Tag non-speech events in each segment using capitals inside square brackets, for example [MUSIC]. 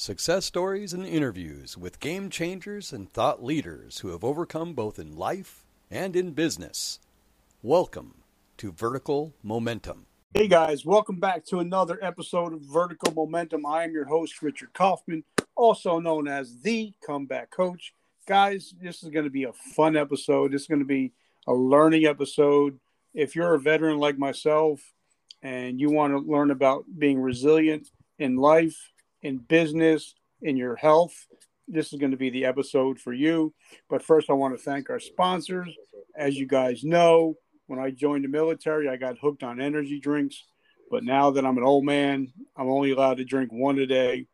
Success stories and interviews with game changers and thought leaders who have overcome both in life and in business. Welcome to Vertical Momentum. Hey guys, welcome back to another episode of Vertical Momentum. I am your host, Richard Kaufman, also known as the Comeback Coach. Guys, this is going to be a fun episode. This is going to be a learning episode. If you're a veteran like myself and you want to learn about being resilient in life, in business, in your health, this is going to be the episode for you. But first, I want to thank our sponsors. As you guys know, when I joined the military, I got hooked on energy drinks. But now that I'm an old man, I'm only allowed to drink one a day.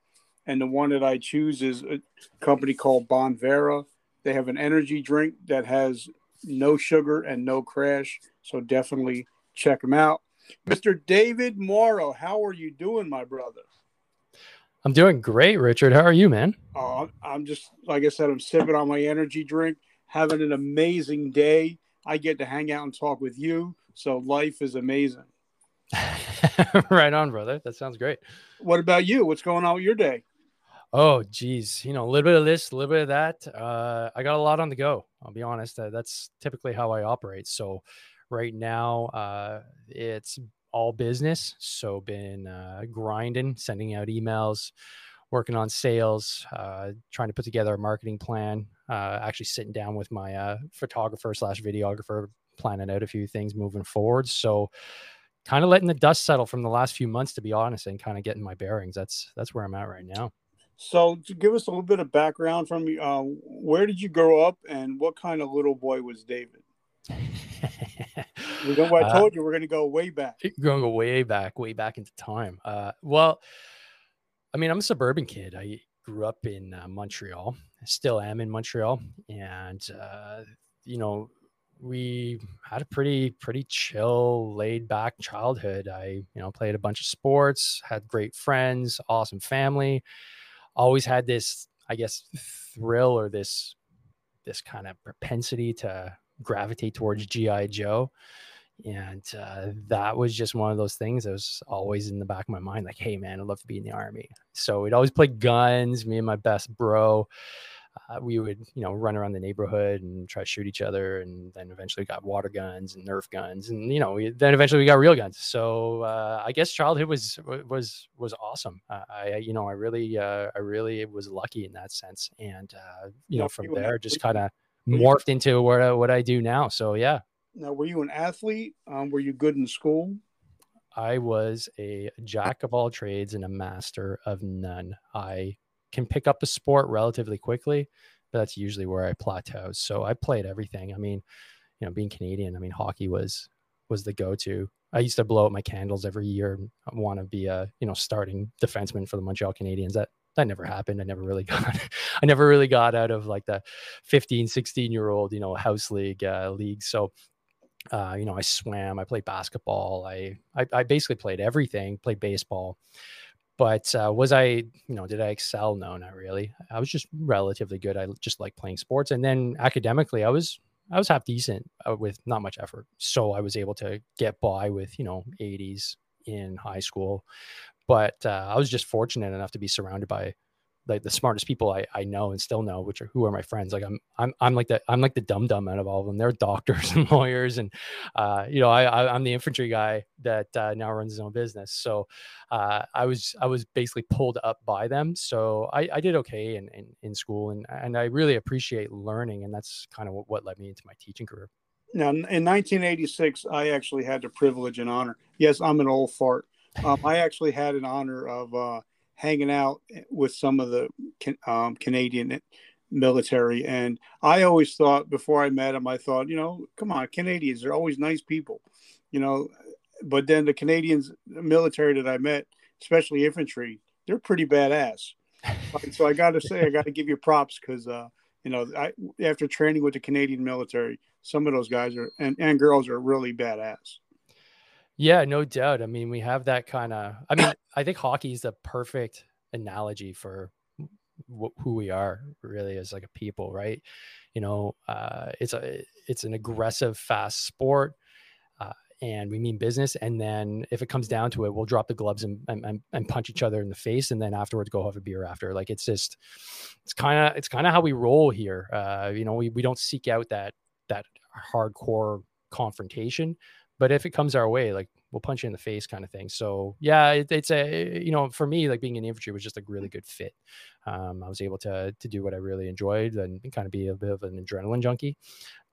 And the one that I choose is a company called Bonvera. They have an energy drink that has no sugar and no crash. So definitely check them out. Mr. David Morrow, how are you doing, my brother? I'm doing great, Richard. How are you, man? Oh, I'm just, like I said, I'm sipping on my energy drink, having an amazing day. I get to hang out and talk with you. So life is amazing. [LAUGHS] right on, brother. That sounds great. What about you? What's going on with your day? Oh, geez. You know, a little bit of this, a little bit of that. Uh, I got a lot on the go. I'll be honest. Uh, that's typically how I operate. So right now, uh, it's all business. So been uh, grinding, sending out emails, working on sales, uh, trying to put together a marketing plan. Uh, actually sitting down with my uh, photographer slash videographer, planning out a few things moving forward. So kind of letting the dust settle from the last few months, to be honest, and kind of getting my bearings. That's that's where I'm at right now. So, to give us a little bit of background from you, uh, where did you grow up, and what kind of little boy was David? [LAUGHS] we're going, I told uh, you we're going to go way back. Going go way back, way back into time. Uh, well, I mean, I'm a suburban kid. I grew up in uh, Montreal. I still am in Montreal, and uh, you know, we had a pretty pretty chill, laid back childhood. I you know played a bunch of sports, had great friends, awesome family. Always had this, I guess, thrill or this this kind of propensity to gravitate towards GI Joe and uh, that was just one of those things that was always in the back of my mind like hey man i'd love to be in the army. So we'd always play guns me and my best bro uh, we would you know run around the neighborhood and try to shoot each other and then eventually got water guns and nerf guns and you know we, then eventually we got real guns. So uh, i guess childhood was was was awesome. Uh, i you know i really uh, i really was lucky in that sense. And uh, you know from there just kind of morphed into what, what i do now. So yeah now, were you an athlete? Um, were you good in school? I was a jack of all trades and a master of none. I can pick up a sport relatively quickly, but that's usually where I plateau. So I played everything. I mean, you know, being Canadian, I mean, hockey was was the go-to. I used to blow out my candles every year. I want to be a you know starting defenseman for the Montreal Canadiens. That that never happened. I never really [LAUGHS] got I never really got out of like the 15, 16 year old you know house league uh, league. So uh, you know, I swam, I played basketball, I, I, I basically played everything, played baseball. But uh, was I, you know, did I excel? No, not really. I was just relatively good. I just like playing sports, and then academically, I was I was half decent uh, with not much effort. So I was able to get by with you know 80s in high school. But uh, I was just fortunate enough to be surrounded by like the smartest people I, I know and still know, which are who are my friends. Like I'm I'm I'm like the I'm like the dumb dumb out of all of them. They're [LAUGHS] doctors and lawyers, and uh, you know I, I am the infantry guy that uh, now runs his own business. So uh, I was I was basically pulled up by them. So I, I did okay in, in in school, and and I really appreciate learning, and that's kind of what, what led me into my teaching career. Now in 1986, I actually had the privilege and honor. Yes, I'm an old fart. Um, I actually had an honor of uh, hanging out with some of the um, Canadian military. And I always thought before I met them, I thought, you know, come on, Canadians, they're always nice people, you know. But then the Canadians, military that I met, especially infantry, they're pretty badass. so I got to say, I got to give you props because, uh, you know, I, after training with the Canadian military, some of those guys are and, and girls are really badass. Yeah, no doubt. I mean, we have that kind of. I mean, I think hockey is the perfect analogy for wh- who we are, really, as like a people, right? You know, uh, it's a it's an aggressive, fast sport, uh, and we mean business. And then if it comes down to it, we'll drop the gloves and, and, and punch each other in the face. And then afterwards go have a beer after. Like it's just, it's kind of, it's kind of how we roll here. Uh, you know, we, we don't seek out that, that hardcore confrontation, but if it comes our way, like we'll punch you in the face kind of thing. So yeah, it, it's a, you know, for me, like being in infantry was just a really good fit. Um, I was able to, to do what I really enjoyed and kind of be a bit of an adrenaline junkie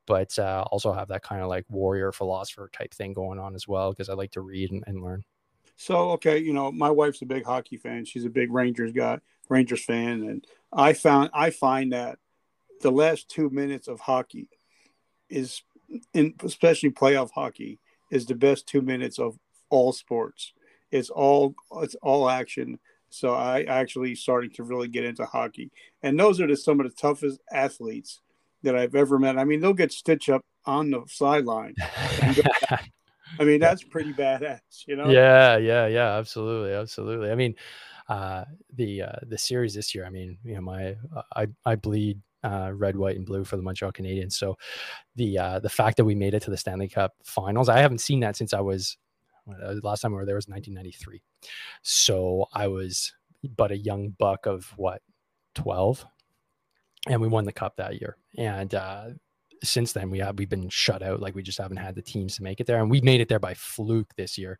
but uh, also have that kind of like warrior philosopher type thing going on as well because I like to read and, and, learn. So okay, you know, my wife's a big hockey fan. She's a big Rangers guy, Rangers fan, and I found I find that the last two minutes of hockey is, in especially playoff hockey, is the best two minutes of all sports. It's all it's all action. So I actually starting to really get into hockey, and those are the, some of the toughest athletes that I've ever met. I mean, they'll get stitch up on the sideline. [LAUGHS] I mean, that's pretty badass, you know? Yeah, yeah, yeah, absolutely, absolutely. I mean, uh, the uh, the series this year. I mean, you know, my uh, I I bleed uh, red, white, and blue for the Montreal Canadiens. So the uh, the fact that we made it to the Stanley Cup Finals, I haven't seen that since I was uh, last time we were there was 1993. So I was but a young buck of what 12 and we won the cup that year. And uh, since then, we have we've been shut out. Like we just haven't had the teams to make it there, and we made it there by fluke this year.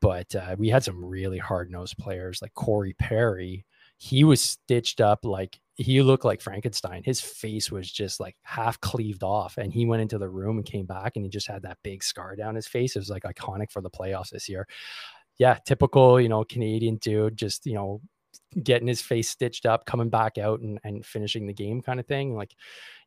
But uh, we had some really hard nosed players like Corey Perry. He was stitched up like he looked like Frankenstein. His face was just like half cleaved off, and he went into the room and came back, and he just had that big scar down his face. It was like iconic for the playoffs this year. Yeah, typical, you know, Canadian dude, just you know, getting his face stitched up, coming back out and, and finishing the game kind of thing. Like,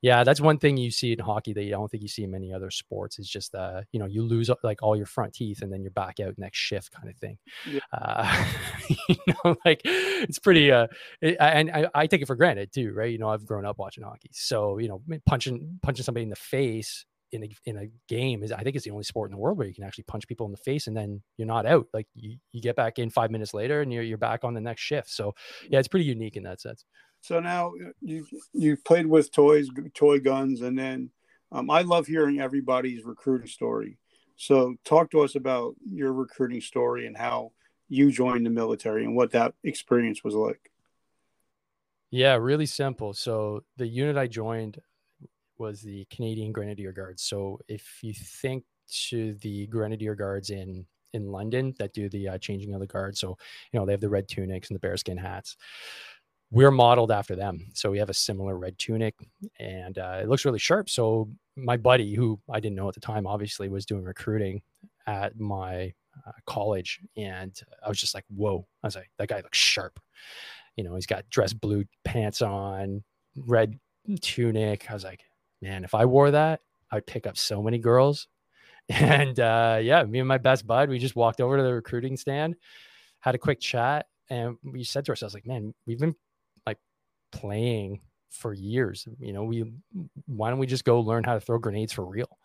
yeah, that's one thing you see in hockey that you don't think you see in many other sports is just, uh, you know, you lose like all your front teeth and then you're back out next shift kind of thing. Yeah. Uh, [LAUGHS] you know, like it's pretty, uh, it, and I, I take it for granted too, right? You know, I've grown up watching hockey. So, you know, punching, punching somebody in the face in a in a game is I think it's the only sport in the world where you can actually punch people in the face and then you're not out. Like you, you get back in five minutes later and you're you're back on the next shift. So yeah, it's pretty unique in that sense. So now uh, you you played with toys, toy guns, and then um, I love hearing everybody's recruiting story. So talk to us about your recruiting story and how you joined the military and what that experience was like. Yeah, really simple. So the unit I joined, was the Canadian Grenadier Guards. So if you think to the Grenadier Guards in in London that do the uh, changing of the guards, so you know they have the red tunics and the bearskin hats. We're modeled after them, so we have a similar red tunic, and uh, it looks really sharp. So my buddy, who I didn't know at the time, obviously was doing recruiting at my uh, college, and I was just like, "Whoa!" I was like, "That guy looks sharp." You know, he's got dress blue pants on, red tunic. I was like, man, if I wore that, I'd pick up so many girls. [LAUGHS] And uh, yeah, me and my best bud, we just walked over to the recruiting stand, had a quick chat, and we said to ourselves, like, man, we've been like playing for years. You know, we why don't we just go learn how to throw grenades for real?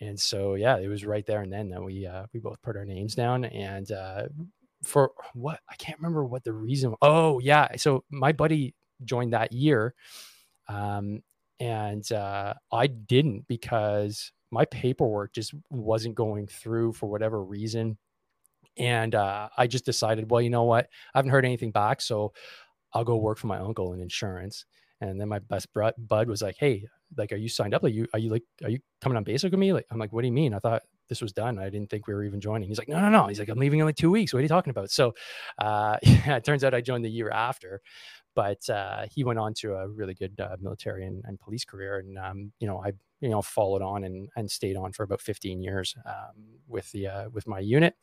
And so yeah, it was right there and then that we uh, we both put our names down and uh, for what I can't remember what the reason. Oh yeah, so my buddy joined that year, um, and uh, I didn't because my paperwork just wasn't going through for whatever reason. And uh, I just decided, well, you know what? I haven't heard anything back, so I'll go work for my uncle in insurance. And then my best bud was like, "Hey, like, are you signed up? Like, you are you like, are you coming on basic with me?" Like, I'm like, "What do you mean? I thought this was done. I didn't think we were even joining." He's like, "No, no, no." He's like, "I'm leaving in like two weeks. What are you talking about?" So, uh, [LAUGHS] it turns out I joined the year after but uh, he went on to a really good uh, military and, and, police career. And um, you know, I you know followed on and, and stayed on for about 15 years um, with the uh, with my unit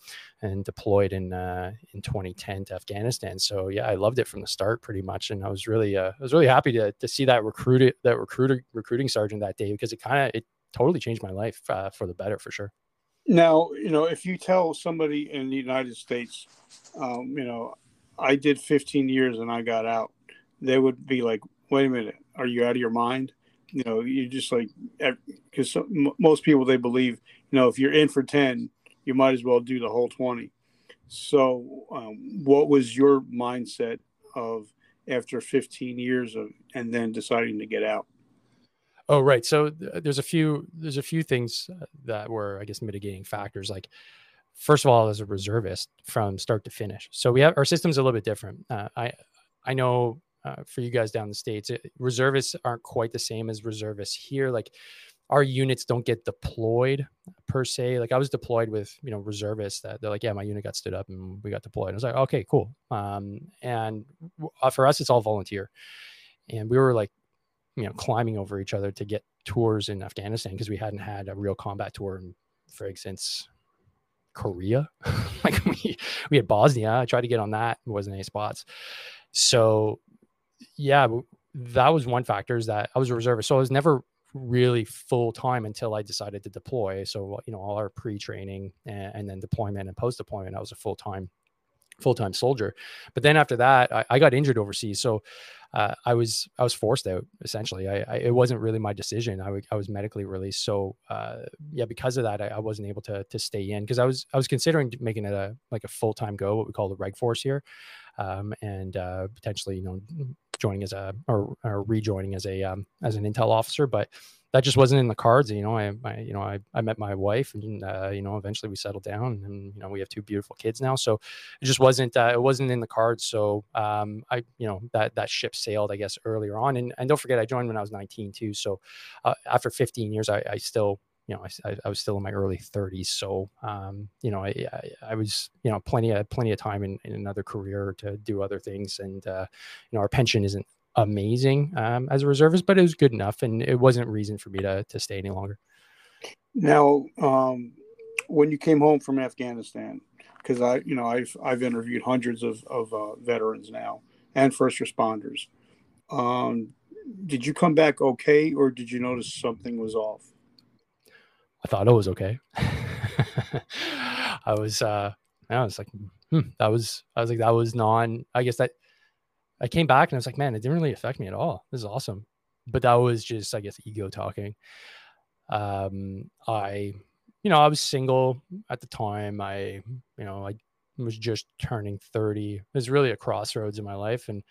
and deployed in uh, in 2010 to Afghanistan. So yeah, I loved it from the start pretty much, and I was really uh, I was really happy to to see that recruited that recruiter recruiting sergeant that day because it kind of it totally changed my life uh, for the better for sure. Now, you know, if you tell somebody in the United States, um, you know, I did 15 years and I got out they would be like, wait a minute, are you out of your mind? You know, you just like, because most people, they believe, you know, if you're in for 10, you might as well do the whole 20. So, um, what was your mindset of after 15 years of and then deciding to get out? Oh, right. So th- there's a few there's a few things uh, that were, I guess, mitigating factors. Like, first of all, as a reservist from start to finish. So we have our system's a little bit different. Uh, I I know uh, for you guys down the states, it, reservists aren't quite the same as reservists here. Like our units don't get deployed per se. Like I was deployed with, you know, reservists that they're like, yeah, my unit got stood up and we got deployed. I was like, okay, cool. Um, and uh, for us, it's all volunteer. And we were like, you know, climbing over each other to get tours in Afghanistan because we hadn't had a real combat tour in Frig since Korea. [LAUGHS] like we we had Bosnia. I tried to get on that. It wasn't any spots. So yeah, that was one factor is that I was a reservist. So I was never really full time until I decided to deploy. So you know, all our pre-training and, and then deployment and post-deployment, I was a full-time full-time soldier. But then after that, I, I got injured overseas. So uh, I was I was forced out essentially. I, I, it wasn't really my decision. I, w- I was medically released. So uh, yeah, because of that, I, I, wasn't able to to stay in because I was I was considering making it a like a full time go, what we call the reg force here, um, and uh, potentially you know joining as a or, or rejoining as a um, as an intel officer, but that just wasn't in the cards. You know, I, I you know I, I met my wife, and uh, you know eventually we settled down, and you know we have two beautiful kids now. So it just wasn't uh, it wasn't in the cards. So um, I you know that that ship sailed, I guess, earlier on. And and don't forget, I joined when I was 19 too. So uh, after 15 years, I, I still you know, I, I, was still in my early 30s, so um, you know, I, I, I, was you know plenty of plenty of time in, in another career to do other things, and uh, you know, our pension isn't amazing um, as a reservist, but it was good enough, and it wasn't reason for me to to stay any longer. Now, um, when you came home from Afghanistan, because I, you know, I've I've interviewed hundreds of of uh, veterans now and first responders. Um, did you come back okay, or did you notice something was off? I thought it was okay. [LAUGHS] I was, uh, I was like, hmm, that was, I was like, that was non. I guess that I came back and I was like, man, it didn't really affect me at all. This is awesome. But that was just, I guess, ego talking. Um, I, you know, I was single at the time. I, you know, I was just turning 30. It was really a crossroads in my life. And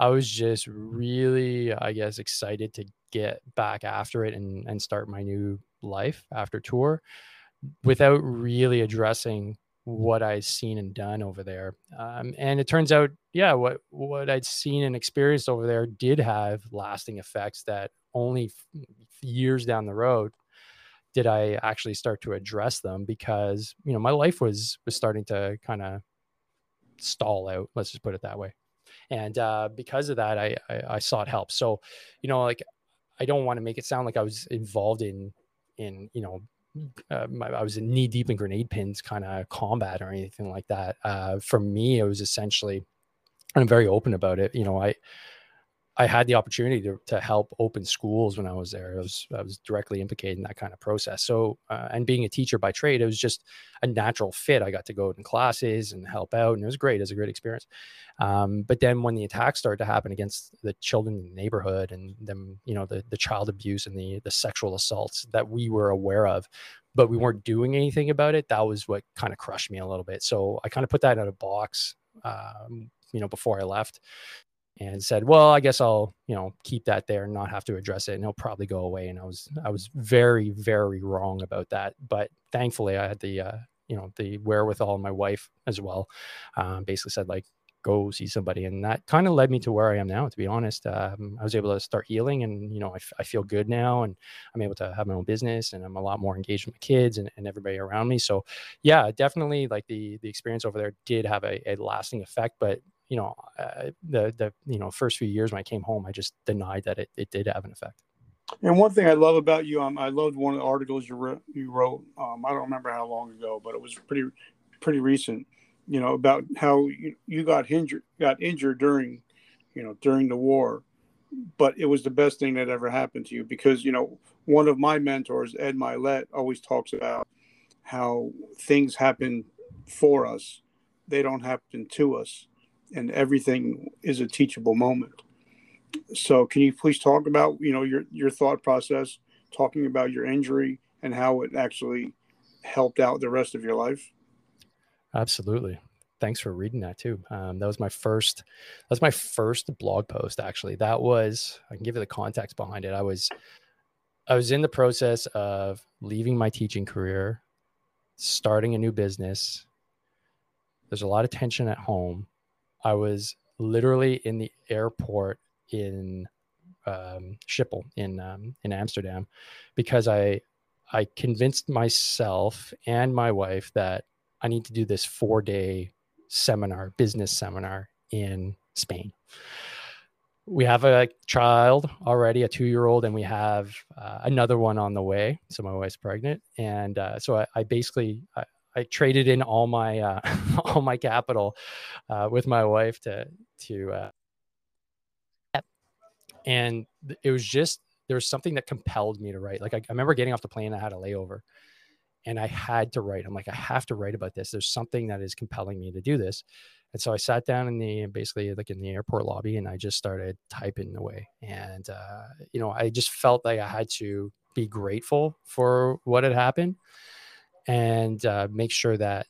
I was just really, I guess, excited to get back after it and, and start my new life after tour without really addressing what I'd seen and done over there. Um, and it turns out, yeah, what what I'd seen and experienced over there did have lasting effects that only f- years down the road did I actually start to address them because you know my life was was starting to kind of stall out. Let's just put it that way. And uh, because of that, I, I I sought help. So, you know, like I don't want to make it sound like I was involved in in you know uh, my, I was knee deep in grenade pins kind of combat or anything like that. Uh, for me, it was essentially, I'm very open about it. You know, I I had the opportunity to, to help open schools when I was there. I was I was directly implicated in that kind of process. So, uh, and being a teacher by trade, it was just a natural fit. I got to go in classes and help out, and it was great. It was a great experience. Um, but then when the attacks started to happen against the children in the neighborhood, and them, you know, the the child abuse and the the sexual assaults that we were aware of, but we weren't doing anything about it. That was what kind of crushed me a little bit. So I kind of put that in a box. Um, you know, before I left, and said, "Well, I guess I'll, you know, keep that there and not have to address it, and it'll probably go away." And I was, I was very, very wrong about that. But thankfully, I had the, uh, you know, the wherewithal. My wife as well, um, basically said like, "Go see somebody," and that kind of led me to where I am now. To be honest, um, I was able to start healing, and you know, I, f- I feel good now, and I'm able to have my own business, and I'm a lot more engaged with my kids and, and everybody around me. So, yeah, definitely, like the the experience over there did have a, a lasting effect, but you know, uh, the the you know first few years when I came home, I just denied that it, it did have an effect. And one thing I love about you, um, I loved one of the articles you wrote. You wrote, um, I don't remember how long ago, but it was pretty pretty recent. You know about how you, you got injured got injured during, you know, during the war, but it was the best thing that ever happened to you because you know one of my mentors, Ed Mylett, always talks about how things happen for us, they don't happen to us and everything is a teachable moment. So, can you please talk about you know your your thought process, talking about your injury and how it actually helped out the rest of your life? Absolutely. Thanks for reading that too. Um, that was my first. That was my first blog post. Actually, that was. I can give you the context behind it. I was I was in the process of leaving my teaching career, starting a new business. There's a lot of tension at home. I was literally in the airport in um, Schiphol in um, in Amsterdam because I I convinced myself and my wife that I need to do this four day seminar, business seminar in Spain. We have a child already, a two year old, and we have uh, another one on the way. So my wife's pregnant, and uh, so I, I basically I, I, traded in all my uh, [LAUGHS] all my capital uh, with my wife to to uh, and it was just there was something that compelled me to write. Like I, I remember getting off the plane, I had a layover, and I had to write. I'm like, I have to write about this. There's something that is compelling me to do this. And so I sat down in the basically like in the airport lobby and I just started typing away. And uh, you know, I just felt like I had to be grateful for what had happened and uh, make sure that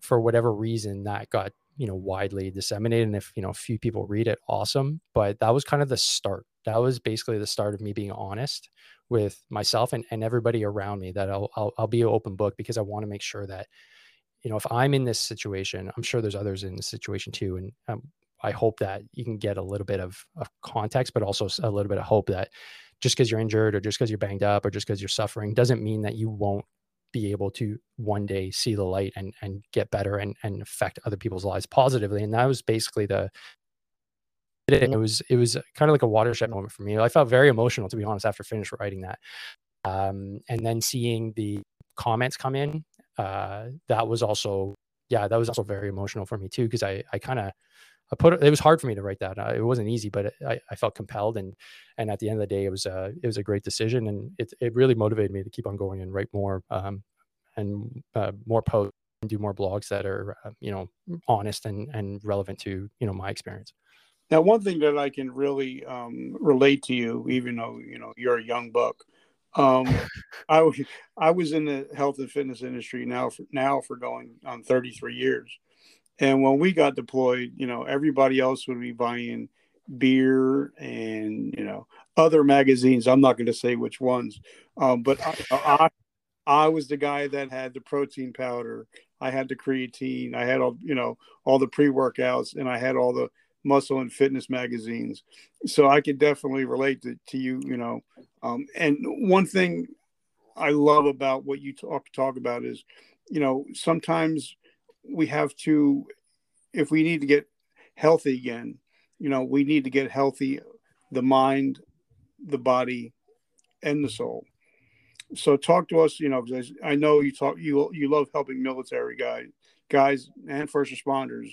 for whatever reason that got you know widely disseminated. And if you know a few people read it awesome. But that was kind of the start. That was basically the start of me being honest with myself and, and everybody around me that I'll, I'll, I'll be an open book because I want to make sure that, you know, if I'm in this situation, I'm sure there's others in this situation too. And um, I hope that you can get a little bit of, of context, but also a little bit of hope that just because you're injured or just because you're banged up or just because you're suffering doesn't mean that you won't be able to one day see the light and and get better and and affect other people's lives positively and that was basically the it, was it was kind of like a watershed moment for me. I felt very emotional to be honest after finish writing that, um, and then seeing the comments come in. Uh, that was also yeah, that was also very emotional for me too because I I kind of I put it was hard for me to write that. Uh, it wasn't easy, but it, I, I felt compelled and and at the end of the day, it was a it was a great decision and it it really motivated me to keep on going and write more um, and uh, more posts and do more blogs that are uh, you know honest and and relevant to you know my experience. Now, one thing that I can really um, relate to you, even though you know you're a young buck, um, [LAUGHS] I I was in the health and fitness industry now for now for going on 33 years, and when we got deployed, you know everybody else would be buying beer and you know other magazines. I'm not going to say which ones, um, but I, I I was the guy that had the protein powder. I had the creatine. I had all you know all the pre workouts, and I had all the muscle and fitness magazines. So I can definitely relate to, to you, you know. Um, and one thing I love about what you talk talk about is, you know, sometimes we have to, if we need to get healthy again, you know, we need to get healthy, the mind, the body, and the soul. So talk to us, you know, because I know you talk, you you love helping military guys, guys and first responders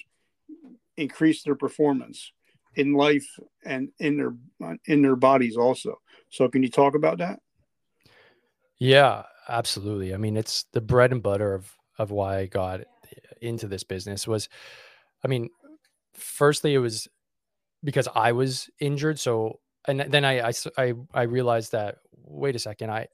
increase their performance in life and in their in their bodies also. So can you talk about that? Yeah, absolutely. I mean, it's the bread and butter of of why I got into this business was I mean, firstly it was because I was injured so and then I I I realized that wait a second, I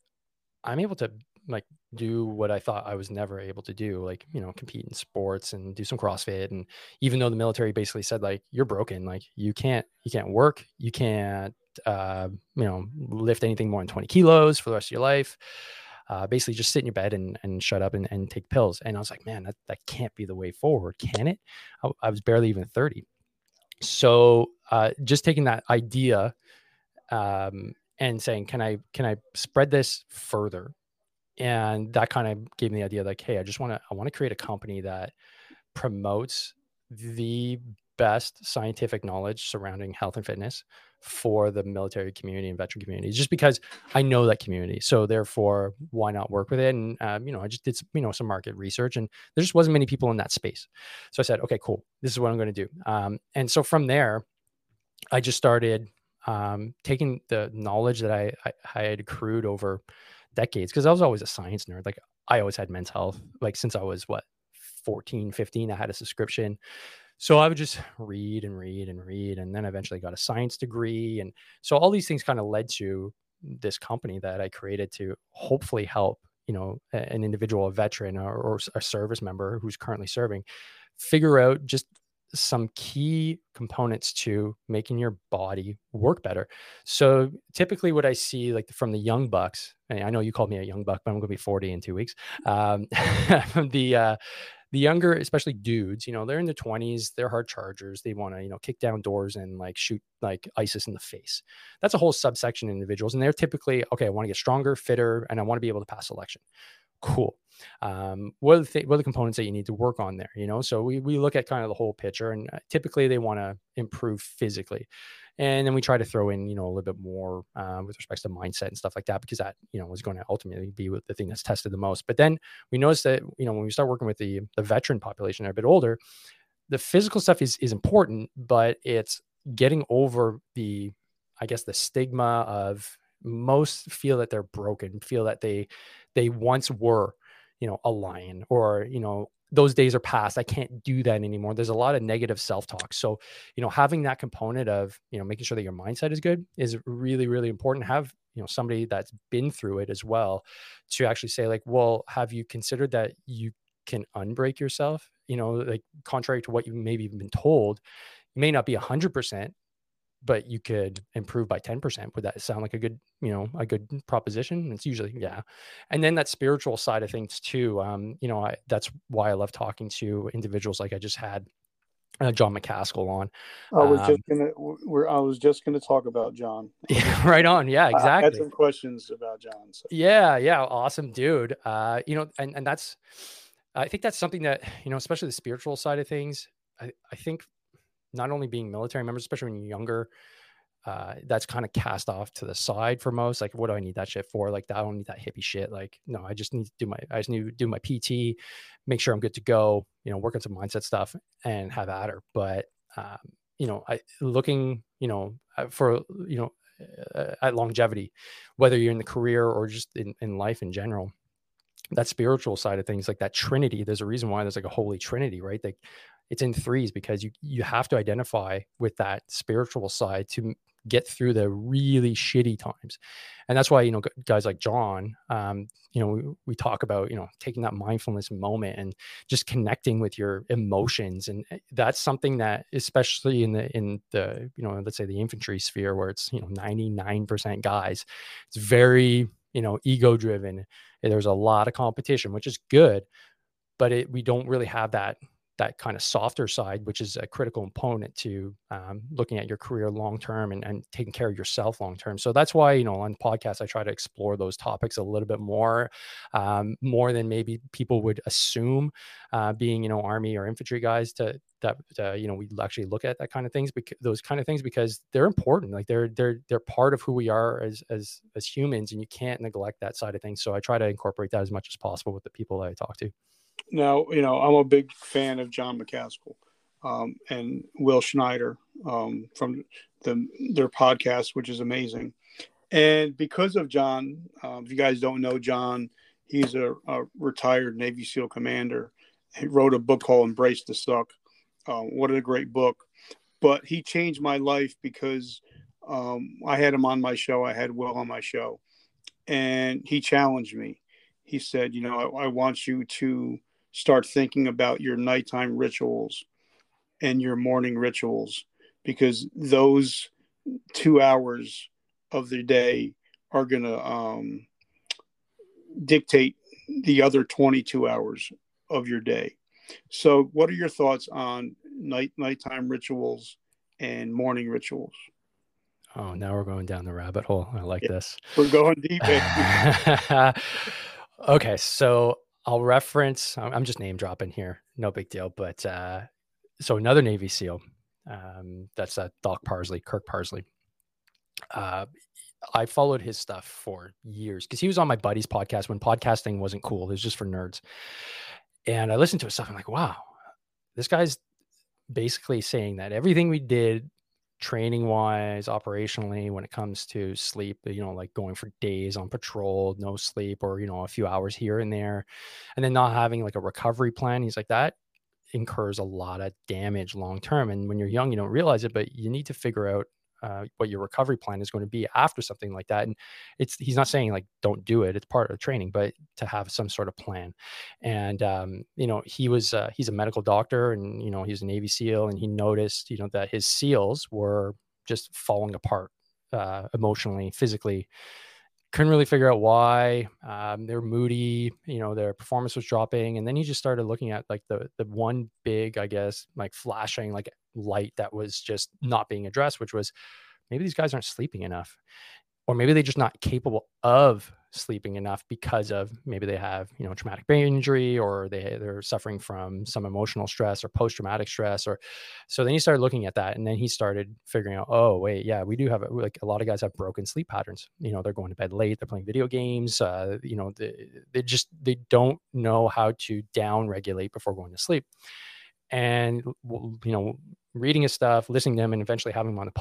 I'm able to like do what I thought I was never able to do, like, you know, compete in sports and do some CrossFit. And even though the military basically said, like, you're broken, like you can't, you can't work, you can't, uh, you know, lift anything more than 20 kilos for the rest of your life. Uh, basically just sit in your bed and, and shut up and, and take pills. And I was like, man, that, that can't be the way forward. Can it? I, I was barely even 30. So uh, just taking that idea um, and saying, can I, can I spread this further? and that kind of gave me the idea like hey i just want to i want to create a company that promotes the best scientific knowledge surrounding health and fitness for the military community and veteran community just because i know that community so therefore why not work with it and um, you know i just did some, you know some market research and there just wasn't many people in that space so i said okay cool this is what i'm going to do um, and so from there i just started um, taking the knowledge that I, I, I had accrued over decades because I was always a science nerd. Like I always had men's health. Like since I was what 14, 15, I had a subscription. So I would just read and read and read. And then eventually got a science degree. And so all these things kind of led to this company that I created to hopefully help, you know, an individual, a veteran or, or a service member who's currently serving figure out just some key components to making your body work better. So typically, what I see, like from the young bucks, I know you called me a young buck, but I'm going to be 40 in two weeks. Um, [LAUGHS] the uh, the younger, especially dudes, you know, they're in their 20s, they're hard chargers. They want to, you know, kick down doors and like shoot like ISIS in the face. That's a whole subsection of individuals. And they're typically, okay, I want to get stronger, fitter, and I want to be able to pass election. Cool. Um, what are the th- what are the components that you need to work on there? You know, so we we look at kind of the whole picture, and uh, typically they want to improve physically and then we try to throw in you know a little bit more uh, with respect to mindset and stuff like that because that you know was going to ultimately be the thing that's tested the most. But then we notice that you know when we start working with the the veteran population they're a bit older the physical stuff is is important but it's getting over the i guess the stigma of most feel that they're broken feel that they they once were you know a lion or you know those days are past. I can't do that anymore. There's a lot of negative self-talk. So, you know, having that component of, you know, making sure that your mindset is good is really, really important. Have, you know, somebody that's been through it as well to actually say, like, well, have you considered that you can unbreak yourself? You know, like contrary to what you maybe been told, you may not be a hundred percent, but you could improve by 10% would that sound like a good you know a good proposition it's usually yeah and then that spiritual side of things too um you know I, that's why i love talking to individuals like i just had uh, John McCaskill on. I was um, just gonna. We're, I was just gonna talk about John. [LAUGHS] Yeah, right on. Yeah, exactly. I had some questions about John. So. Yeah, yeah, awesome dude. Uh, you know, and and that's, I think that's something that you know, especially the spiritual side of things. I I think not only being military members, especially when you're younger, uh, that's kind of cast off to the side for most. Like, what do I need that shit for? Like, I don't need that hippie shit. Like, no, I just need to do my, I just need to do my PT, make sure I'm good to go. You know, work on some mindset stuff and have at her. But, um, you know, I looking, you know, uh, for you know, uh, at longevity, whether you're in the career or just in, in life in general, that spiritual side of things, like that Trinity. There's a reason why there's like a holy Trinity, right? Like it's in threes because you you have to identify with that spiritual side to get through the really shitty times. And that's why you know guys like john um, you know we, we, talk about you know taking that mindfulness moment and just connecting with your emotions. And eh, that's something that especially in the in the you know let's say the infantry sphere where it's you know 99% guys it's very you know ego driven there's a lot of competition which is good but it, we don't really have that that kind of softer side, which is a critical component to um, looking at your career long term and, and, taking care of yourself long term. So that's why you know on podcasts I try to explore those topics a little bit more, um, more than maybe people would assume. Uh, being you know army or infantry guys to that uh, you know we actually look at that kind of things because those kind of things because they're important like they're they're they're part of who we are as as as humans and you can't neglect that side of things so i try to incorporate that as much as possible with the people that i talk to now, you know, I'm a big fan of John McCaskill um, and Will Schneider um, from the, their podcast, which is amazing. And because of John, um, if you guys don't know John, he's a, a, retired Navy SEAL commander. He wrote a book called Embrace the Suck. Uh, what a great book. But he changed my life because um, I had him on my show. I had Will on my show. And he challenged me. He said, You know, I, I want you to start thinking about your nighttime rituals and your morning rituals because those two hours of the day are going to um, dictate the other 22 hours of your day. So, what are your thoughts on night nighttime rituals and morning rituals? Oh, now we're going down the rabbit hole. I like yeah, this. We're going deep. [LAUGHS] okay, so I'll reference. I'm just name dropping here. No big deal. But uh, so another Navy SEAL. Um, that's uh, Doc Parsley, Kirk Parsley. Uh, I followed his stuff for years because he was on my buddy's podcast when podcasting wasn't cool. It was just for nerds. And I listened to his stuff. I'm like, wow, this guy's basically saying that everything we did training wise, operationally, when it comes to sleep, uh, you know, like going for days on patrol, no sleep, or, you know, a few hours here and there, and then not having like a recovery plan. He's like, that incurs a lot of damage long term. And when you're young, you don't realize it, but you need to figure out uh, what your recovery plan is going to be after something like that. And it's he's not saying like don't do it; it's part of training, but to have some sort of plan. And um, you know, he was uh, he's a medical doctor, and you know, he's a Navy SEAL, and he noticed you know that his SEALs were just falling apart uh, emotionally, physically couldn't really figure out why um, they're moody you know their performance was dropping and then he just started looking at like the the one big i guess like flashing like light that was just not being addressed which was maybe these guys aren't sleeping enough or maybe they're just not capable of sleeping enough because of maybe they have you know traumatic brain injury or they they're suffering from some emotional stress or post traumatic stress or so then he started looking at that and then he started figuring out oh wait yeah we do have like a lot of guys have broken sleep patterns. You know they're going to bed late they're playing video games uh, you know they, they just they don't know how to down regulate before going to sleep. And you know reading his stuff listening to him and eventually having him on the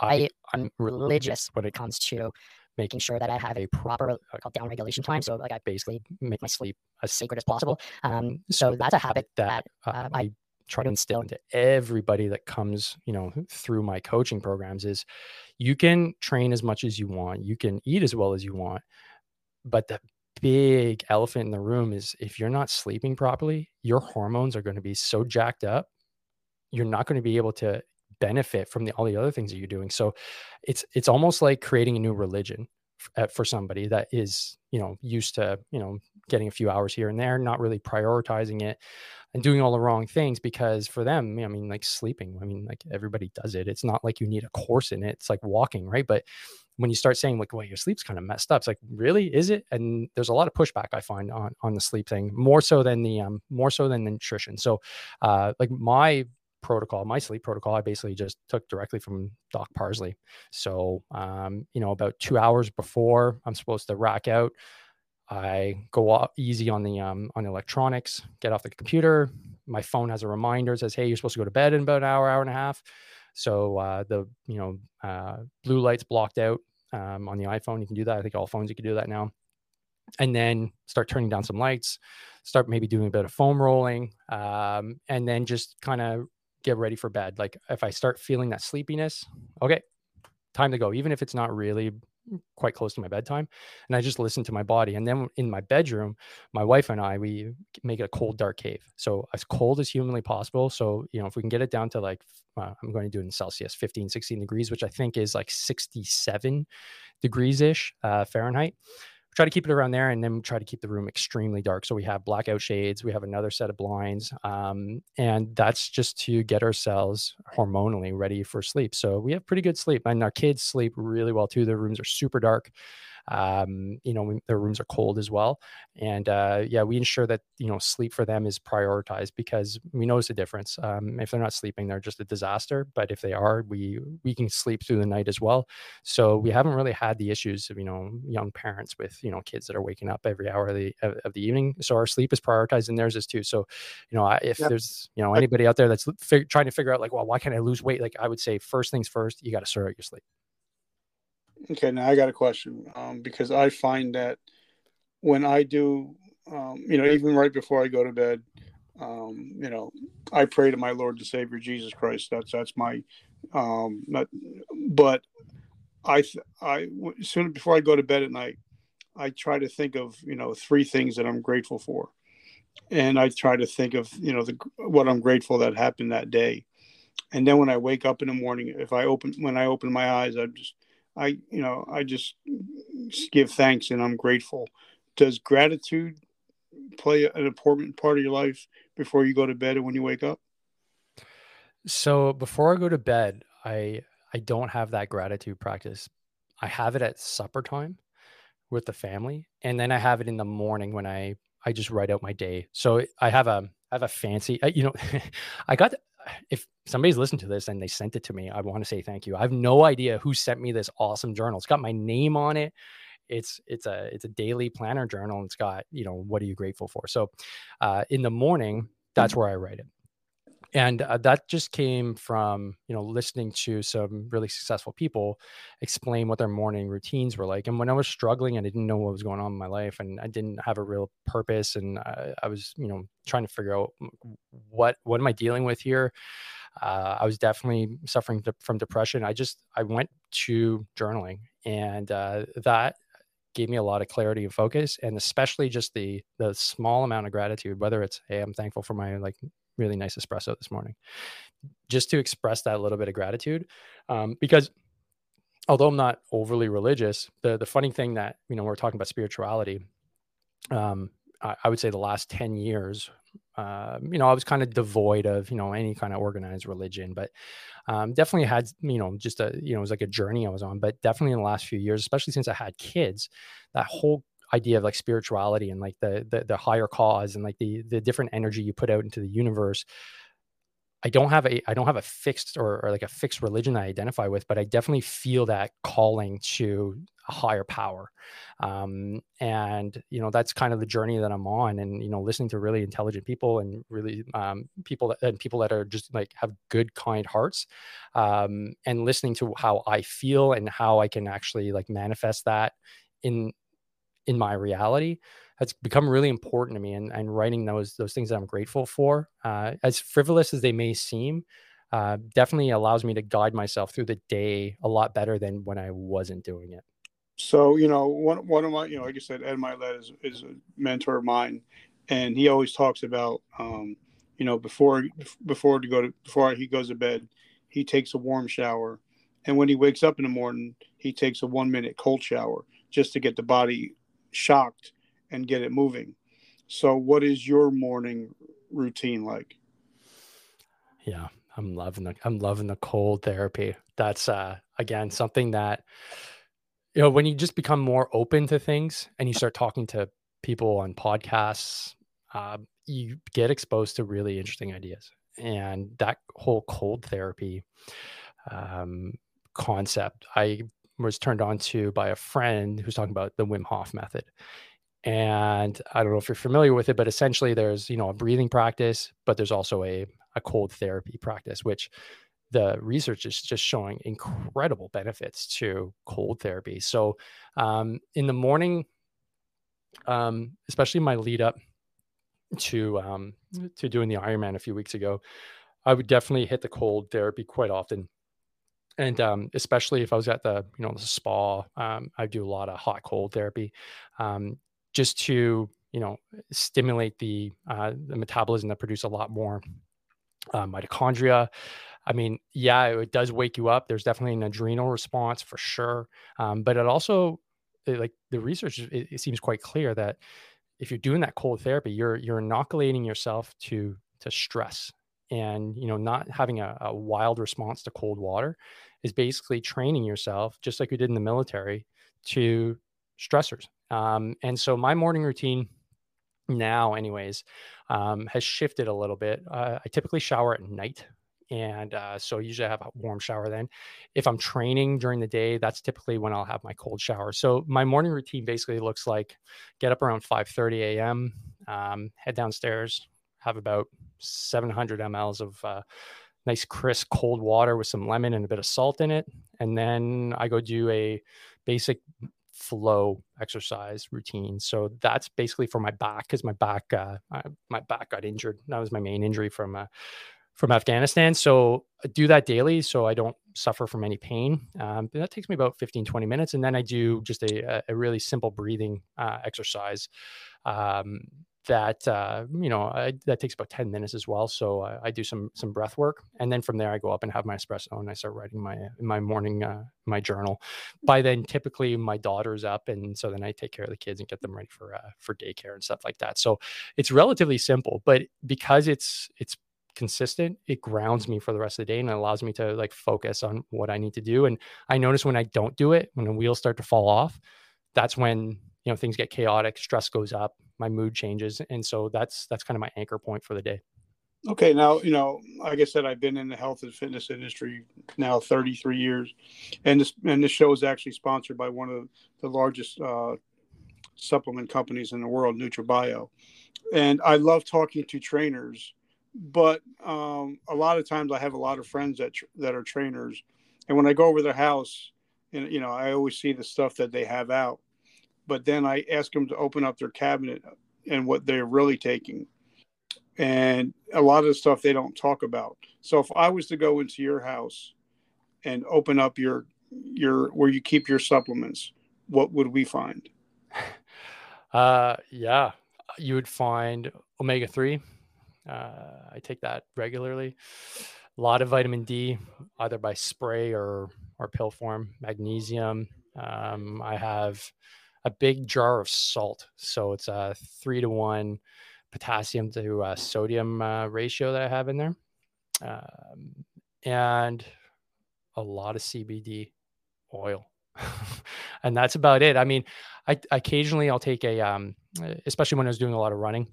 I am religious when it comes to making sure that I have a proper uh, down regulation time. So like I basically make my sleep as sacred as possible. Um, so that's a habit that uh I try to instill into everybody that comes, you know, through my coaching programs is you can train as much as you want, you can eat as well as you want, but the big elephant in the room is if you're not sleeping properly, your hormones are going to be so jacked up, you're not going to be able to benefit from the, all the other things that you're doing. So it's it's almost like creating a new religion for, uh, for somebody that is you know used to you know getting a few hours here and there, not really prioritizing it and doing all the wrong things because for them, I mean, like sleeping, I mean, like everybody does it. It's not like you need a course in it. It's like walking, right? But when you start saying like, well, your sleep's kind of messed up, it's like, really, is it? And there's a lot of pushback I find on on the sleep thing, more so than the um, more so than the nutrition. So, uh, like my protocol, my sleep protocol, I basically just took directly from Doc Parsley. So, um, you know, about two hours before I'm supposed to rack out, I go easy on the um, on the electronics, get off the computer. My phone has a reminder says, "Hey, you're supposed to go to bed in about an hour, hour and a half." So uh, the you know uh, blue lights blocked out um, on the iPhone. You can do that. I think all phones you can do that now. And then start turning down some lights, start maybe doing a bit of foam rolling, um, and then just kind of get ready for bed. Like if I start feeling that sleepiness, okay, time to go, even if it's not really quite close to my bedtime. And I just listen to my body. And then in my bedroom, my wife and I, we make it a cold, dark cave. So as cold as humanly possible. So, you know, if we can get it down to like, uh, I'm going to do it in Celsius, 15, 16 degrees, which I think is like 67 degrees ish uh, Fahrenheit try to keep it around there and then try to keep the room extremely dark. So we have blackout shades, we have another set of blinds, um, and that's just to get ourselves hormonally ready for sleep. So we have pretty good sleep, and our kids sleep really well too. Their rooms are super dark. Um, you know, their rooms are cold as well. And uh, yeah, we ensure that, you know, sleep for them is prioritized because we notice a difference. Um, if they're not sleeping, they're just a disaster. But if they are, we, we can sleep through the night as well. So we haven't really had the issues of, you know, young parents with, you know, kids that are waking up every hour of the, of, the evening. So our sleep is prioritized and theirs is too. So, you know, if yep. there's, you know, anybody out there that's fig- trying to figure out like, well, why can't I lose weight? Like I would say first things first, you got to sort out your sleep. Okay, now I got a question um, because I find that when I do, um, you know, even right before I go to bed, um, you know, I pray to my Lord and Savior Jesus Christ. That's that's my, um, not, but I I soon before I go to bed at night, I try to think of you know three things that I'm grateful for, and I try to think of you know the what I'm grateful that happened that day, and then when I wake up in the morning, if I open when I open my eyes, I'm just I, you know, I just give thanks and I'm grateful. Does gratitude play an important part of your life before you go to bed and when you wake up? So before I go to bed, I I don't have that gratitude practice. I have it at supper time with the family, and then I have it in the morning when I I just write out my day. So I have a I have a fancy, you know, [LAUGHS] I got if somebody's listened to this and they sent it to me, I want to say thank you. I have no idea who sent me this awesome journal. It's got my name on it. It's it's a it's a daily planner journal. And it's got you know what are you grateful for? So uh, in the morning, that's where I write it. And uh, that just came from you know listening to some really successful people explain what their morning routines were like. And when i was struggling and i didn't know what was going on in my life and i didn't have a real purpose and i, I was you know trying to figure out what what am i dealing with here? Uh, i was definitely suffering from depression. I just i went to journaling and uh, that gave me a lot of clarity and focus and especially just the the small amount of gratitude whether it's hey i'm thankful for my like really nice espresso this morning. Just to express that little bit of gratitude um, because although i'm not overly religious the the funny thing that you know we're talking about spirituality um, I, I, would say the last 10 years uh, you know i was kind of devoid of you know any kind of organized religion but um, definitely had you know just a you know it was like a journey i was on but definitely in the last few years especially since i had kids that whole idea of like spirituality and like the, the the, higher cause and like the the different energy you put out into the universe i don't have a i don't have a fixed or, or like a fixed religion i identify with but i definitely feel that calling to a higher power. Um, and you know that's kind of the journey that i'm on and you know listening to really intelligent people and really um, people that and people that are just like have good kind hearts um, and listening to how i feel and how i can actually like manifest that in in my reality has become really important to me and, and writing those those things that i'm grateful for. Uh, as frivolous as they may seem uh, definitely allows me to guide myself through the day a lot better than when i wasn't doing it. So you know one, one of my you know like i said ed Mylett is, is a mentor of mine and he always talks about um, you know before before to go to before he goes to bed he takes a warm shower and when he wakes up in the morning he takes a one minute cold shower just to get the body shocked and get it moving. So, what is your morning routine like? Yeah, I'm loving the I'm loving the cold therapy. That's uh again something that you know when you just become more open to things and you start talking to people on podcasts, uh, you get exposed to really interesting ideas. And that whole cold therapy um, concept, I was turned on to by a friend who's talking about the Wim Hof method. And I don't know if you're familiar with it, but essentially there's, you know, a breathing practice, but there's also a, a cold therapy practice, which the research is just showing incredible benefits to cold therapy. So um, in the morning, um, especially my lead up to um, to doing the Ironman a few weeks ago, I would definitely hit the cold therapy quite often and um, especially if I was at the you know the spa, um, I do a lot of hot cold therapy, um, just to you know stimulate the uh, the metabolism that produce a lot more uh, mitochondria. I mean, yeah, it does wake you up. There's definitely an adrenal response for sure, um, but it also it, like the research it, it seems quite clear that if you're doing that cold therapy, you're you're inoculating yourself to to stress and you know not having a, a, wild response to cold water is basically training yourself just like we did in the military to stressors um, and so my morning routine now anyways um, has shifted a little bit. Uh, i typically shower at night and uh, so usually i have a warm shower then. If i'm training during the day that's typically when i'll have my cold shower. So my morning routine basically looks like get up around 5 30 a.m um, head downstairs have about 700 mLs of uh, nice crisp cold water with some lemon and a bit of salt in it. And then I go do a basic flow exercise routine. So that's basically for my back because my back, uh, my back got injured. That was my main injury from uh, from Afghanistan. So I do that daily so I don't suffer from any pain. Um, that takes me about 15, 20 minutes. And then I do just a, a really simple breathing uh, exercise um, that uh, you know I, that takes about 10 minutes as well so I, do some some breath work and then from there i go up and have my espresso and i start writing my my morning uh, my journal. By then typically my daughter's up and so then i take care of the kids and get them ready for uh, for daycare and stuff like that. So it's relatively simple but because it's it's consistent it grounds me for the rest of the day and it allows me to like focus on what i need to do and i notice when i don't do it when the wheels start to fall off that's when you know things get chaotic stress goes up my mood changes and so that's that's kind of my anchor point for the day. Okay now you know like i said i've been in the health and fitness industry now 33 years and this and this show is actually sponsored by one of the largest uh, supplement companies in the world NutraBio. And i love talking to trainers but um, a lot of times I have a lot of friends that that are trainers, and when I go over their house, and you know, I always see the stuff that they have out, but then I ask them to open up their cabinet and what they're really taking, and a lot of the stuff they don't talk about. So if I was to go into your house and open up your your where you keep your supplements, what would we find? [LAUGHS] Uh, yeah, you would find omega three. Uh, I take that regularly. A lot of vitamin D, either by spray or or pill form. Magnesium. Um, I have a big jar of salt, so it's a three to one potassium to uh, sodium uh, ratio that I have in there, um, and a lot of CBD oil. [LAUGHS] and that's about it. I mean, I occasionally I'll take a, um, especially when I was doing a lot of running.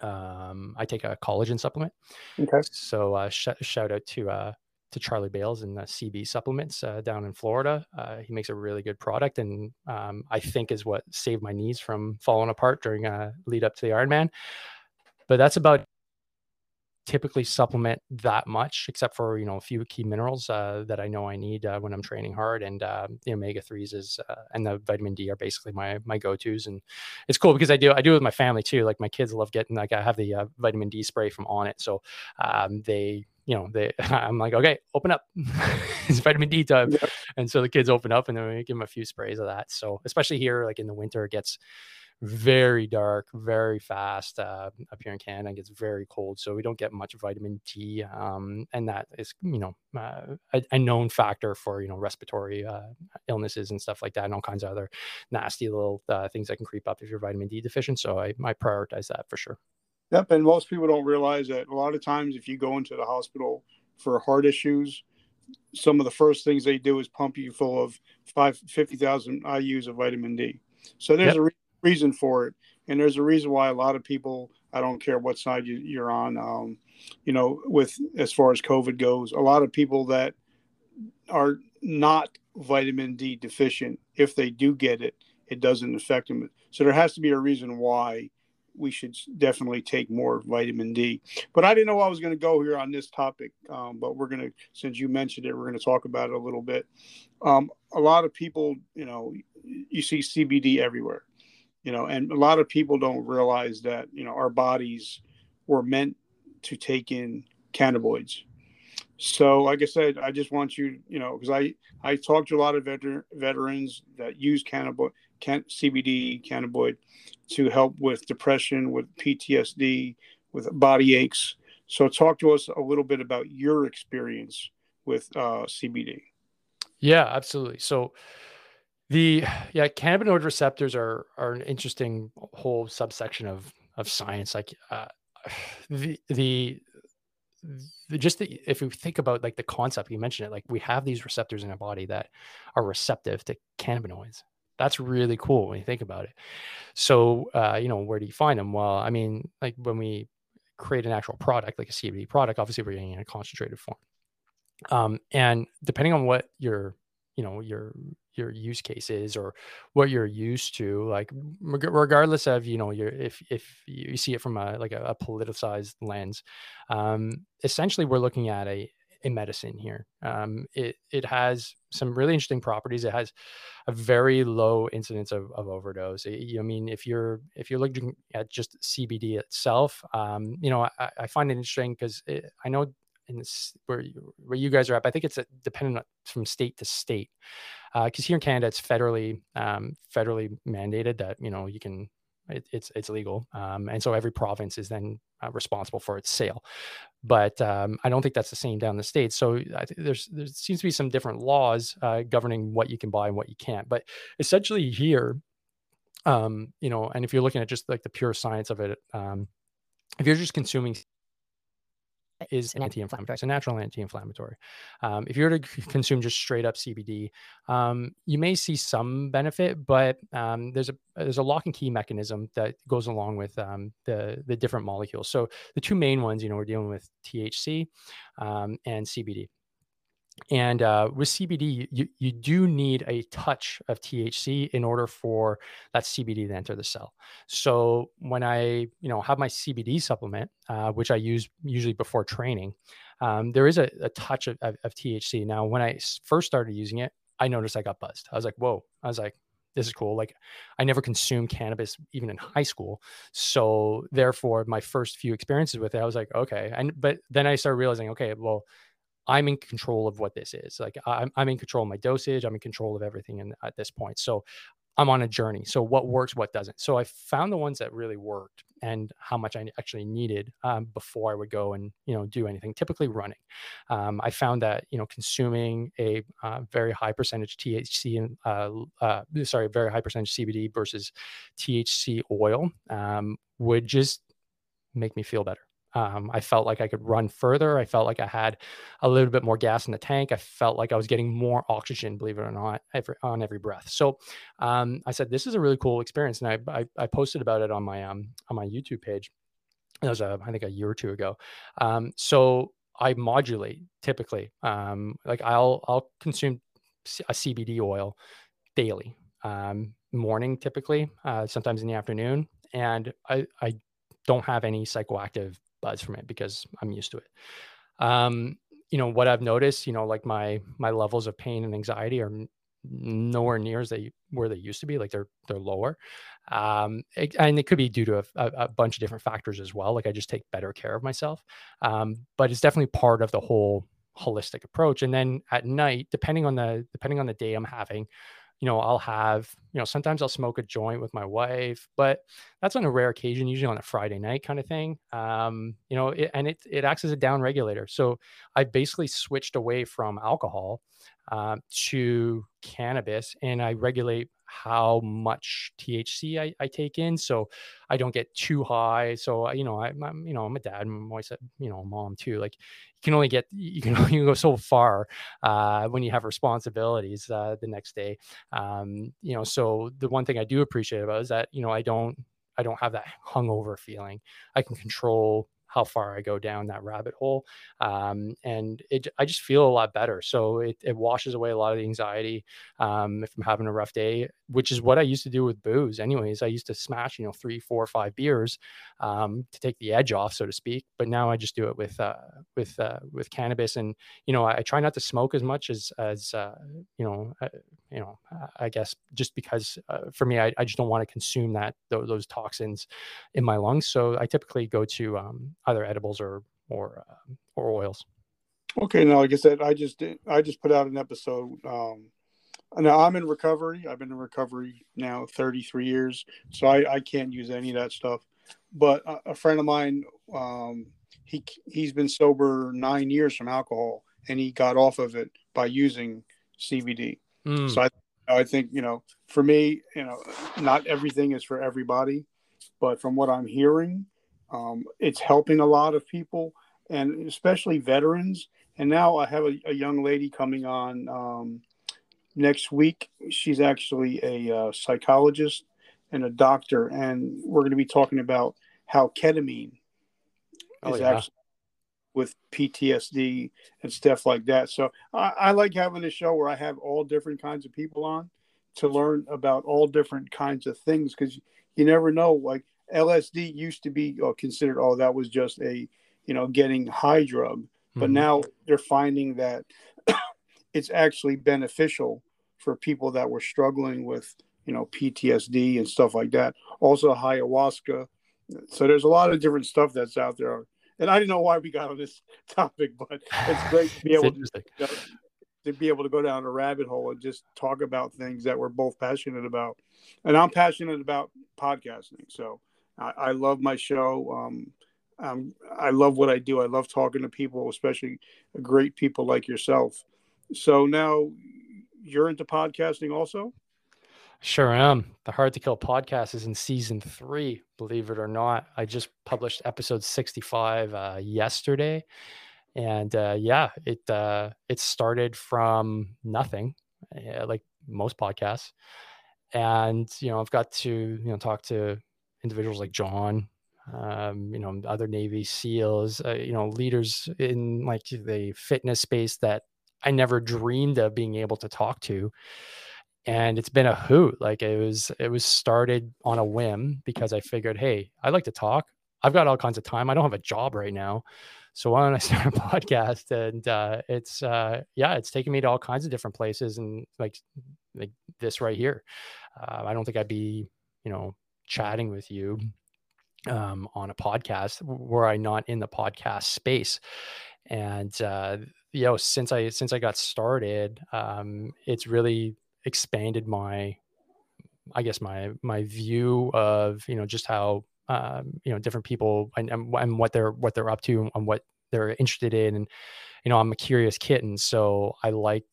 Um, I take a collagen supplement. Okay. So uh, sh- shout out to uh, to Charlie Bales and the CB supplements uh, down in Florida. Uh, he makes a really good product, and um, I think is what saved my knees from falling apart during a lead up to the Ironman. But that's about typically supplement that much, except for you know a few key minerals uh, that I know I need uh, when I'm training hard, and uh, the omega threes is uh, and the vitamin D are basically my my go tos, and it's cool because I do I do it with my family too. Like my kids love getting like I have the uh, vitamin D spray from Onnit, so um, they you know they [LAUGHS] I'm like okay open up [LAUGHS] it's vitamin D time, yeah. and so the kids open up and then we give them a few sprays of that. So especially here like in the winter it gets very dark, very fast. Uh, up here in Canada, it gets very cold, so we don't get much vitamin D, um, and that is, you know, uh, a, a, known factor for you know respiratory uh, illnesses and stuff like that, and all kinds of other nasty little uh, things that can creep up if you're vitamin D deficient. So I, I prioritize that for sure. Yep, and most people don't realize that a lot of times if you go into the hospital for heart issues, some of the first things they do is pump you full of five fifty thousand IU's of vitamin D. So there's yep. a reason for it, and there's a reason why a lot of people. I don't care what side you, you're on. Um, you know, with as far as COVID goes, a lot of people that are not vitamin D deficient, if they do get it, it doesn't affect them. So there has to be a reason why we should definitely take more vitamin D. But I didn't know I was going to go here on this topic. Um, but we're going to, since you mentioned it, we're going to talk about it a little bit. Um, a lot of people, you know, you see CBD everywhere you know and a lot of people don't realize that you know our bodies were meant to take in cannabinoids so like i said i just want you you know because i i talked to a lot of veter- veterans that use cannabinoid can, cbd cannabinoid to help with depression with ptsd with body aches. So talk to us a little bit about your experience with uh, cbd yeah absolutely. So the yeah, cannabinoid receptors are are an interesting whole subsection of of science. Like uh, the the just the, if we think about like the concept you mentioned it like we have these receptors in our body that are receptive to cannabinoids that's really cool when you think about it. So uh, you know where do you find them well i mean like when we create an actual product like a cbd product obviously we're getting in a concentrated form. Um, and depending on what your you know your your use case is or what you're used to like regardless of you know your if if you see it from a like a, a politicized lens um essentially we're looking at a a medicine here. Um, it it has some really interesting properties. It has a very low incidence of, of overdose. I, I mean, if you're if you're looking at just CBD itself, um, you know, I, I find it interesting because I know in this, where you, where you guys are at. I think it's dependent from state to state. Because uh, here in Canada, it's federally um, federally mandated that you know you can it, it's it's legal, um, and so every province is then uh, responsible for its sale. But um, I don't think that's the same down the states. So I th- there's there seems to be some different laws uh, governing what you can buy and what you can't. But essentially here, um, you know, and if you're looking at just like the pure science of it, um, if you're just consuming is an anti-inflammatory. It's a natural anti-inflammatory. Um, if you were to consume just straight up CBD, um, you may see some benefit, but um, there's a there's a lock and key mechanism that goes along with um, the the different molecules. So the two main ones, you know, we're dealing with THC um, and CBD. And uh, with CBD, you, you do need a touch of THC in order for that CBD to enter the cell. So when I, you know, have my CBD supplement, uh, which I use usually before training, um, there is a, a touch of, of, of, THC. Now, when I first started using it, I noticed I got buzzed. I was like, whoa. I was like, this is cool. Like, I never consumed cannabis even in high school. So, therefore, my first few experiences with it, I was like, okay. And, but then I started realizing, okay, well, I'm in control of what this is. Like I'm, I'm in control of my dosage. I'm in control of everything in, at this point. So I'm on a journey. So what works, what doesn't. So I found the ones that really worked and how much I actually needed um, before I would go and you know do anything. Typically running. Um, I found that you know consuming a uh, very high percentage THC and uh, uh, sorry, very high percentage CBD versus THC oil um, would just make me feel better. Um, I felt like I could run further. I felt like I had a little bit more gas in the tank. I felt like I was getting more oxygen, believe it or not, every, on every breath. So um, I said, "This is a really cool experience," and I, I, I posted about it on my um, on my YouTube page. That was a, I think a year or two ago. Um, so I modulate typically. Um, like I'll I'll consume a CBD oil daily, um, morning typically, uh, sometimes in the afternoon, and I I don't have any psychoactive buzz from it because I'm used to it. Um, you know what I've noticed, you know, like my my levels of pain and anxiety are nowhere near as they where they used to be. Like they're they're lower, um, it, and it could be due to a, a, bunch of different factors as well. Like I just take better care of myself, um, but it's definitely part of the whole holistic approach. And then at night, depending on the depending on the day I'm having, you know, I'll have, you know, sometimes I'll smoke a joint with my wife, but that's on a rare occasion, usually on a Friday night kind of thing. Um, you know, it, and it, it acts as a down regulator. So I basically switched away from alcohol um, to cannabis and I regulate how much THC I, I, take in, so I don't get too high. So you know, I, am you know I'm a dad, I'm always a, you know mom too. Like you can only get you can [LAUGHS] only go so far uh, when you have responsibilities uh, the next day. Um, you know, so the one thing I do appreciate about is that you know I don't I don't have that hungover feeling. I can control how far I go down that rabbit hole. Um, and it, I just feel a lot better. So it, it washes away a lot of the anxiety. Um, if I'm having a rough day, which is what I used to do with booze anyways, I used to smash, you know, three, four, five beers, um, to take the edge off, so to speak. But now I just do it with, uh, with, uh, with cannabis. And, you know, I, I, try not to smoke as much as, as, uh, you know, uh, you know, I guess just because uh, for me, I, I just don't want to consume that, those, those toxins in my lungs. So I typically go to, um, either edibles or or uh, or oils. Okay, now like I said, I just did, I just put out an episode. Um, now I'm in recovery. I've been in recovery now 33 years, so I, I can't use any of that stuff. But a, a friend of mine, um, he he's been sober nine years from alcohol, and he got off of it by using CBD. Mm. So I I think you know for me, you know, not everything is for everybody, but from what I'm hearing, um, it's helping a lot of people, and especially veterans. And now I have a, a young lady coming on um, next week. She's actually a uh, psychologist and a doctor, and we're going to be talking about how ketamine oh, is yeah. actually with PTSD and stuff like that. So I, I, like having a show where I have all different kinds of people on to learn about all different kinds of things because you never know. Like LSD used to be uh, considered, oh, that was just a, you know, getting high drug. But mm-hmm. now they're finding that [COUGHS] it's actually beneficial for people that were struggling with, you know, PTSD and stuff like that. Also, ayahuasca. So there's a lot of different stuff that's out there. And I didn't know why we got on this [LAUGHS] topic, but it's great to be able to, to be able to go down a rabbit hole and just talk about things that we're both passionate about. And I'm passionate about podcasting. So I, I love my show. Um, um, I love what I do. I love talking to people, especially great people like yourself. So now you're into podcasting also? Sure am. The Hard to Kill podcast is in season three, believe it or not. I just published episode 65 uh, yesterday. And uh, yeah, it uh, it started from nothing, like most podcasts. And you know, I've got to you know talk to individuals like John, um, you know, other Navy SEALs, uh, you know, leaders in like the fitness space that I never dreamed of being able to talk to. And it's been a hoot. Like it was, it was started on a whim because I figured, hey, I like to talk. I've got all kinds of time. I don't have a job right now. So why don't I [LAUGHS] start a podcast? And uh, it's uh, yeah, it's taken me to all kinds of different places, and like like this right here. Uh, I don't think I'd be you know chatting with you um, on a podcast were I not in the podcast space. And uh, you know, since I since I got started, um, it's really expanded my, I guess my my view of you know just how um, you know different people and, and what they're what they're up to and what they're interested in and you know i'm a curious kitten so i like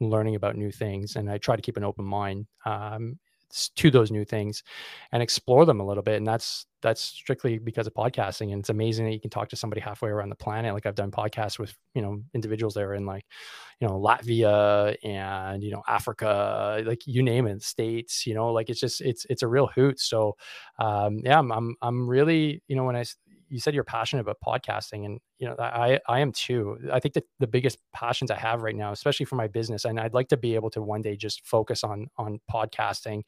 learning about new things and i try to keep an open mind um, to those new things and explore them a little bit and that's that's strictly because of podcasting and it's amazing that you can talk to somebody halfway around the planet. Like i've done podcasts with you know individuals there in like you know latvia and you know africa like you name it states you know like it's just it's it's a real hoot. So um yeah i'm i'm, I'm really you know when i you said you're passionate about podcasting and you know i i am too. I think that the biggest passions i have right now especially for my business and i'd like to be able to one day just focus on on podcasting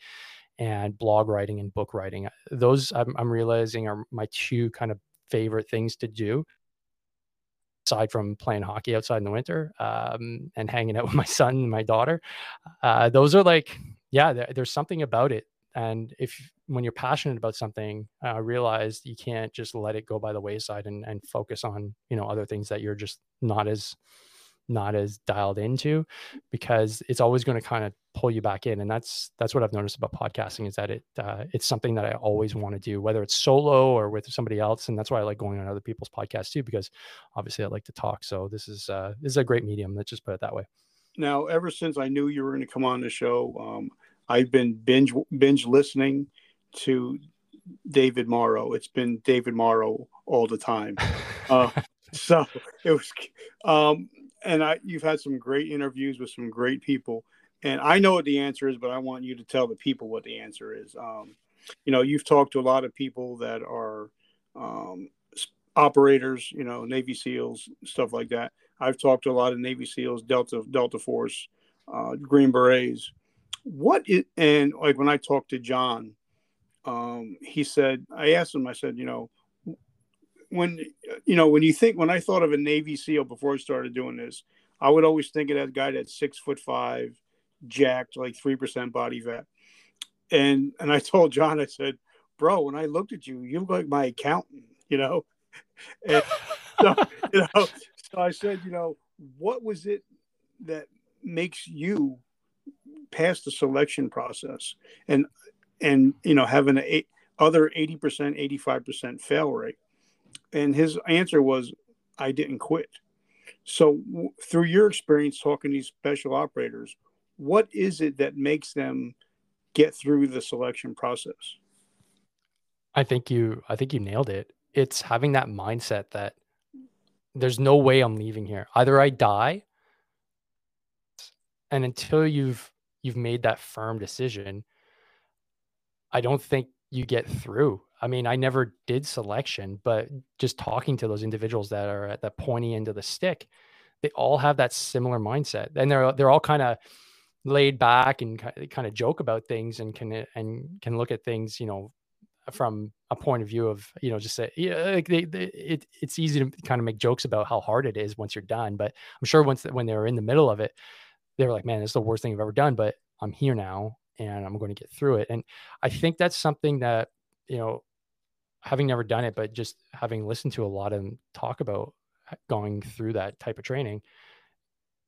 and blog writing and book writing. Those i'm, I'm realizing are my two kind of favorite things to do aside from playing hockey outside in the winter um, and hanging out [LAUGHS] with my son and my daughter. Uh, those are like yeah there, there's something about it and if when you're passionate about something uh, realize you can't just let it go by the wayside and, and focus on you know other things that you're just not as not as dialed into because it's always going to kind of pull you back in. And that's that's what i've noticed about podcasting is that it uh, it's something that i always want to do whether it's solo or with somebody else. And that's why i like going on other people's podcasts too because obviously i like to talk. So this is uh this is a great medium. Let's just put it that way. Now ever since i knew you were going to come on the show um I've been binge binge listening to David Morrow. It's been David Morrow all the time. [LAUGHS] Uh, so it was, um, and I you've had some great interviews with some great people, and I know what the answer is, but I want you to tell the people what the answer is. Um, you know, you've talked to a lot of people that are um, operators, you know, Navy SEALs, stuff like that. I've talked to a lot of Navy SEALs, Delta Delta Force, uh, Green Berets what is and like when I talked to John, um, he said I asked him. I said, you know, when you know when you think when I thought of a Navy SEAL before I started doing this, I would always think of that guy that's six foot five, jacked, like three percent body fat. And and I told John, I said, bro, when I looked at you, you look like my accountant, you know. [LAUGHS] And so, you know, so I said, you know, what was it that makes you pass the selection process and and you know having an eight, other 80% 85% fail rate. And his answer was i didn't quit. So w- through your experience talking to these special operators what is it that makes them get through the selection process? I think you i think you nailed it. It's having that mindset that there's no way i'm leaving here. Either i die and until you've you've made that firm decision, I don't think you get through. I mean, I never did selection, but just talking to those individuals that are at the pointy end of the stick, they all have that similar mindset, and they're they're all kind of laid back and kind of joke about things and can and can look at things, you know, from a point of view of you know just say yeah, like they, they, it, it's easy to kind of make jokes about how hard it is once you're done, but I'm sure once when they're in the middle of it, they were like, man, it's the worst thing I've ever done, but I'm here now and I'm going to get through it. And I think that's something that, you know, having never done it, but just having listened to a lot of them talk about going through that type of training,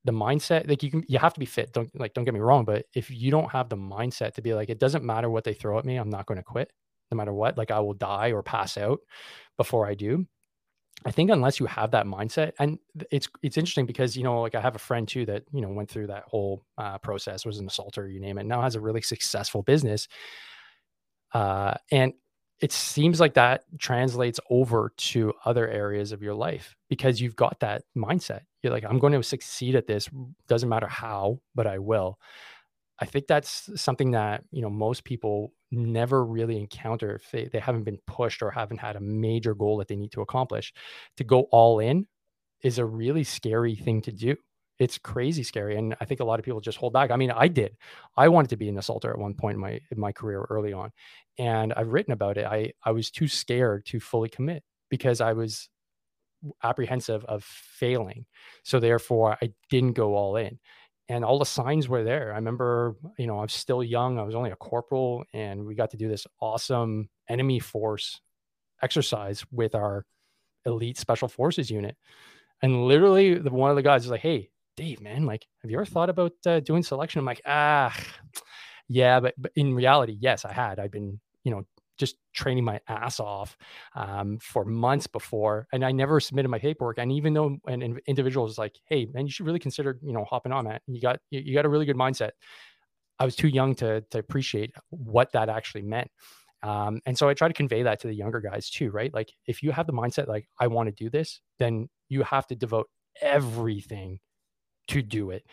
the mindset, like you can, you have to be fit. Don't like, don't get me wrong, but if you don't have the mindset to be like, it doesn't matter what they throw at me, I'm not going to quit no matter what, like I will die or pass out before I do. I think unless you have that mindset, and it's it's interesting because you know, like I have a friend too that you know went through that whole uh, process, was an assaulter, you name it, now has a really successful business, uh, and it seems like that translates over to other areas of your life because you've got that mindset. You're like, I'm going to succeed at this, doesn't matter how, but I will. I think that's something that you know most people never really encounter if they, they haven't been pushed or haven't had a major goal that they need to accomplish. To go all in is a really scary thing to do. it's crazy scary and i think a lot of people just hold back. I mean i did. I wanted to be an assaulter at one point in my in my career early on and i've written about it. I i was too scared to fully commit because i was apprehensive of failing. So therefore i didn't go all in and all the signs were there i remember you know i was still young i was only a corporal and we got to do this awesome enemy force exercise with our elite special forces unit and literally the one of the guys was like hey Dave, man, like, have you ever thought about uh, doing selection? I'm like, ah, [SNIFFS] yeah, but, but in reality, yes, I had. I've been, you know, just training my ass off um, for months before, and I never submitted my paperwork. And even though an individual was like, "Hey, man, you should really consider, you know, hopping on that. You got you, you got a really good mindset." I was too young to to appreciate what that actually meant. Um, and so I try to convey that to the younger guys too, right? Like if you have the mindset like I want to do this, then you have to devote everything to do it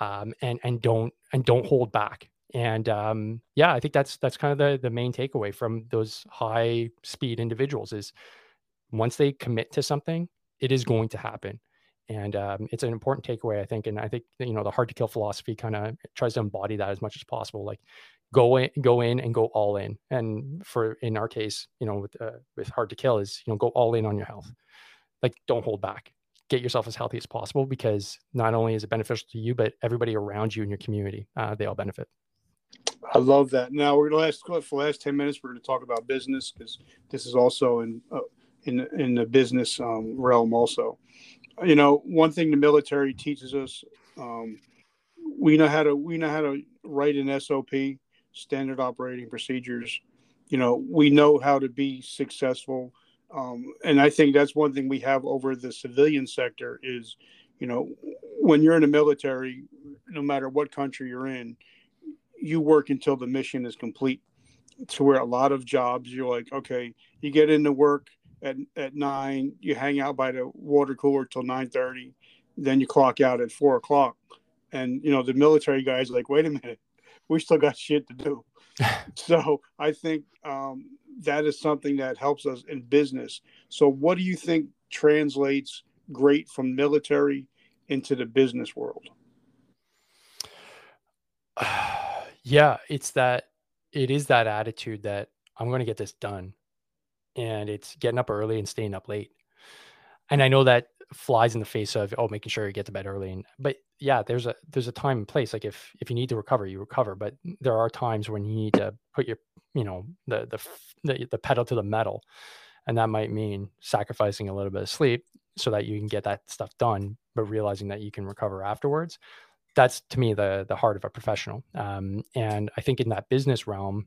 um, and and don't and don't hold back and um, yeah i think that's that's kind of the the main takeaway from those high speed individuals is once they commit to something it is going to happen. And um, it's an important takeaway i think and i think you know the hard to kill philosophy kind of tries to embody that as much as possible like go in go in and go all in. And for in our case you know with uh, with hard to kill is you know go all in on your health. Like don't hold back. Get yourself as healthy as possible because not only is it beneficial to you, but everybody around you in your community, uh, they all benefit. I love that. Now we're to last for the last ten minutes. We're to talk about business because this is also in uh, in in the business um, realm. Also, you know, one thing the military teaches us, um, we know how to we know how to write an SOP, standard operating procedures. You know, we know how to be successful um, and I think that's one thing we have over the civilian sector is, you know, when you're in the military, no matter what country you're in, you work until the mission is complete. To where a lot of jobs, you're like, okay, you get into work at, at nine, you hang out by the water cooler till nine thirty, then you clock out at four o'clock. And you know, the military guys like, wait a minute, we still got shit to do. [LAUGHS] so I think um, that is something that helps us in business. So, what do you think translates great from military into the business world? [SIGHS] [SIGHS] [SIGHS] yeah, it's that it is that attitude that I'm going to get this done, and it's getting up early and staying up late. And I know that flies in the face of oh making sure you get to bed early and but yeah there's a there's a time and place like if if you need to recover you recover but there are times when you need to put your you know the the the, the pedal to the metal and that might mean sacrificing a little bit of sleep so that you can get that stuff done but realizing that you can recover afterwards that's to me the the heart of a professional um, and i think in that business realm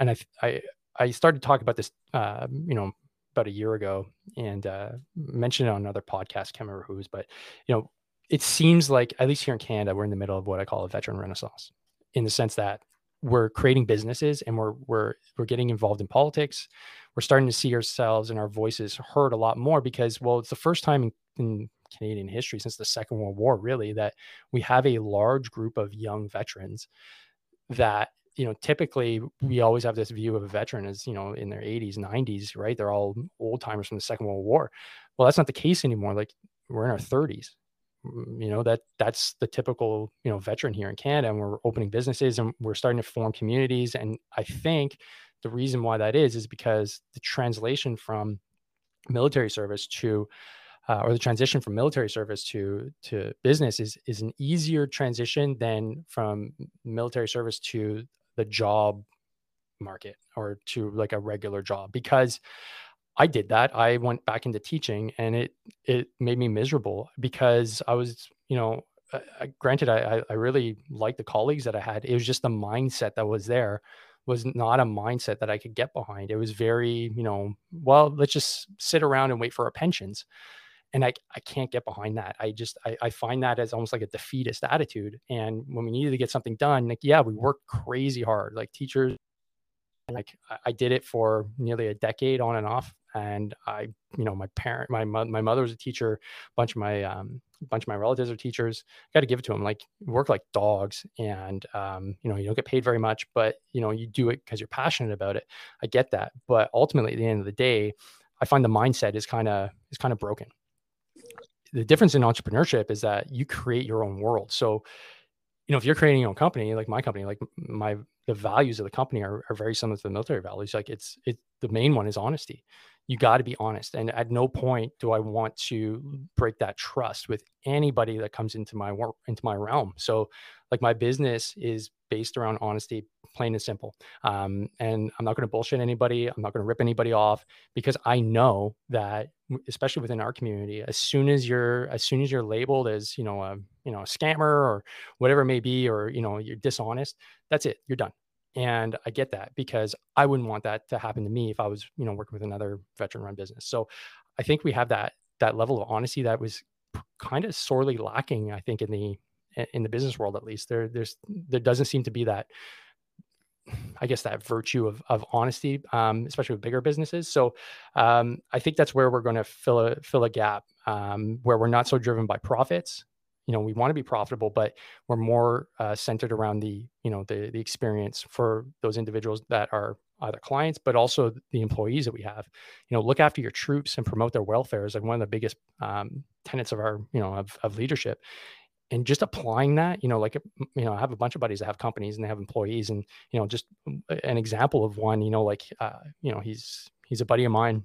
and i i i started to talk about this uh, you know about a year ago and uh, mentioned it on another podcast can't remember whose but you know it seems like at least here in canada we're in the middle of what i call a veteran renaissance in the sense that we're creating businesses and we're we're we're getting involved in politics. We're starting to see ourselves and our voices heard a lot more because well, it's the first time in, in Canadian history since the Second World War, really, that we have a large group of young veterans that you know typically we always have this view of a veteran as you know in their 80s 90s right? They're all old timers from the second world war. Well that's not the case anymore. Like we're in our 30s Mm, you know that that's the typical you know veteran here in canada and we're opening businesses and we're starting to form communities and i think the reason why that is is because the translation from military service to uh, or the transition from military service to to business is is an easier transition than from military service to the job market or to like a regular job because I did that. I went back into teaching, and it it made me miserable because I was, you know, I, granted, I I really liked the colleagues that I had. It was just the mindset that was there was not a mindset that I could get behind. It was very, you know, well, let's just sit around and wait for our pensions. And I, I can't get behind that. I just I, I find that as almost like a defeatist attitude. And when we needed to get something done, like yeah, we worked crazy hard. Like teachers like I did it for nearly a decade on and off and I, you know, my parent, my my mother was a teacher, a bunch of my um, bunch of my relatives are teachers. Got to give it to them. Like work like dogs, and um, you know, you don't get paid very much, but you know, you do it because you're passionate about it. I get that, but ultimately, at the end of the day, I find the mindset is kind of is kind of broken. The difference in entrepreneurship is that you create your own world. So, you know, if you're creating your own company, like my company, like my the values of the company are, are very similar to the military values. Like it's it the main one is honesty. You got to be honest. And at no point do I want to break that trust with anybody that comes into my work into my realm. So like my business is based around honesty, plain and simple. Um, and I'm not going to bullshit anybody. I'm not going to rip anybody off because I know that, especially within our community, as soon as you're as soon as you're labeled as you know a you know a scammer or whatever it may be, or you know you're dishonest, that's it. You're done. And I get that because I wouldn't want that to happen to me if I was you know working with another veteran run business. So I think we have that that level of honesty that was kind of sorely lacking. I think in the in the business world at least there there's there doesn't seem to be that I guess that virtue of of honesty, um, especially with bigger businesses. So um, I think that's where we're going to fill a fill a gap um, where we're not so driven by profits. You know, we want to be profitable, but we're more uh, centered around the you know the the experience for those individuals that are either clients, but also the employees that we have. You know, look after your troops and promote their welfare is like one of the biggest um, tenets of our you know of, of leadership. And just applying that you know like you know i have a bunch of buddies that have companies and they have employees and you know just an example of one you know like uh, you know he's he's a buddy of mine.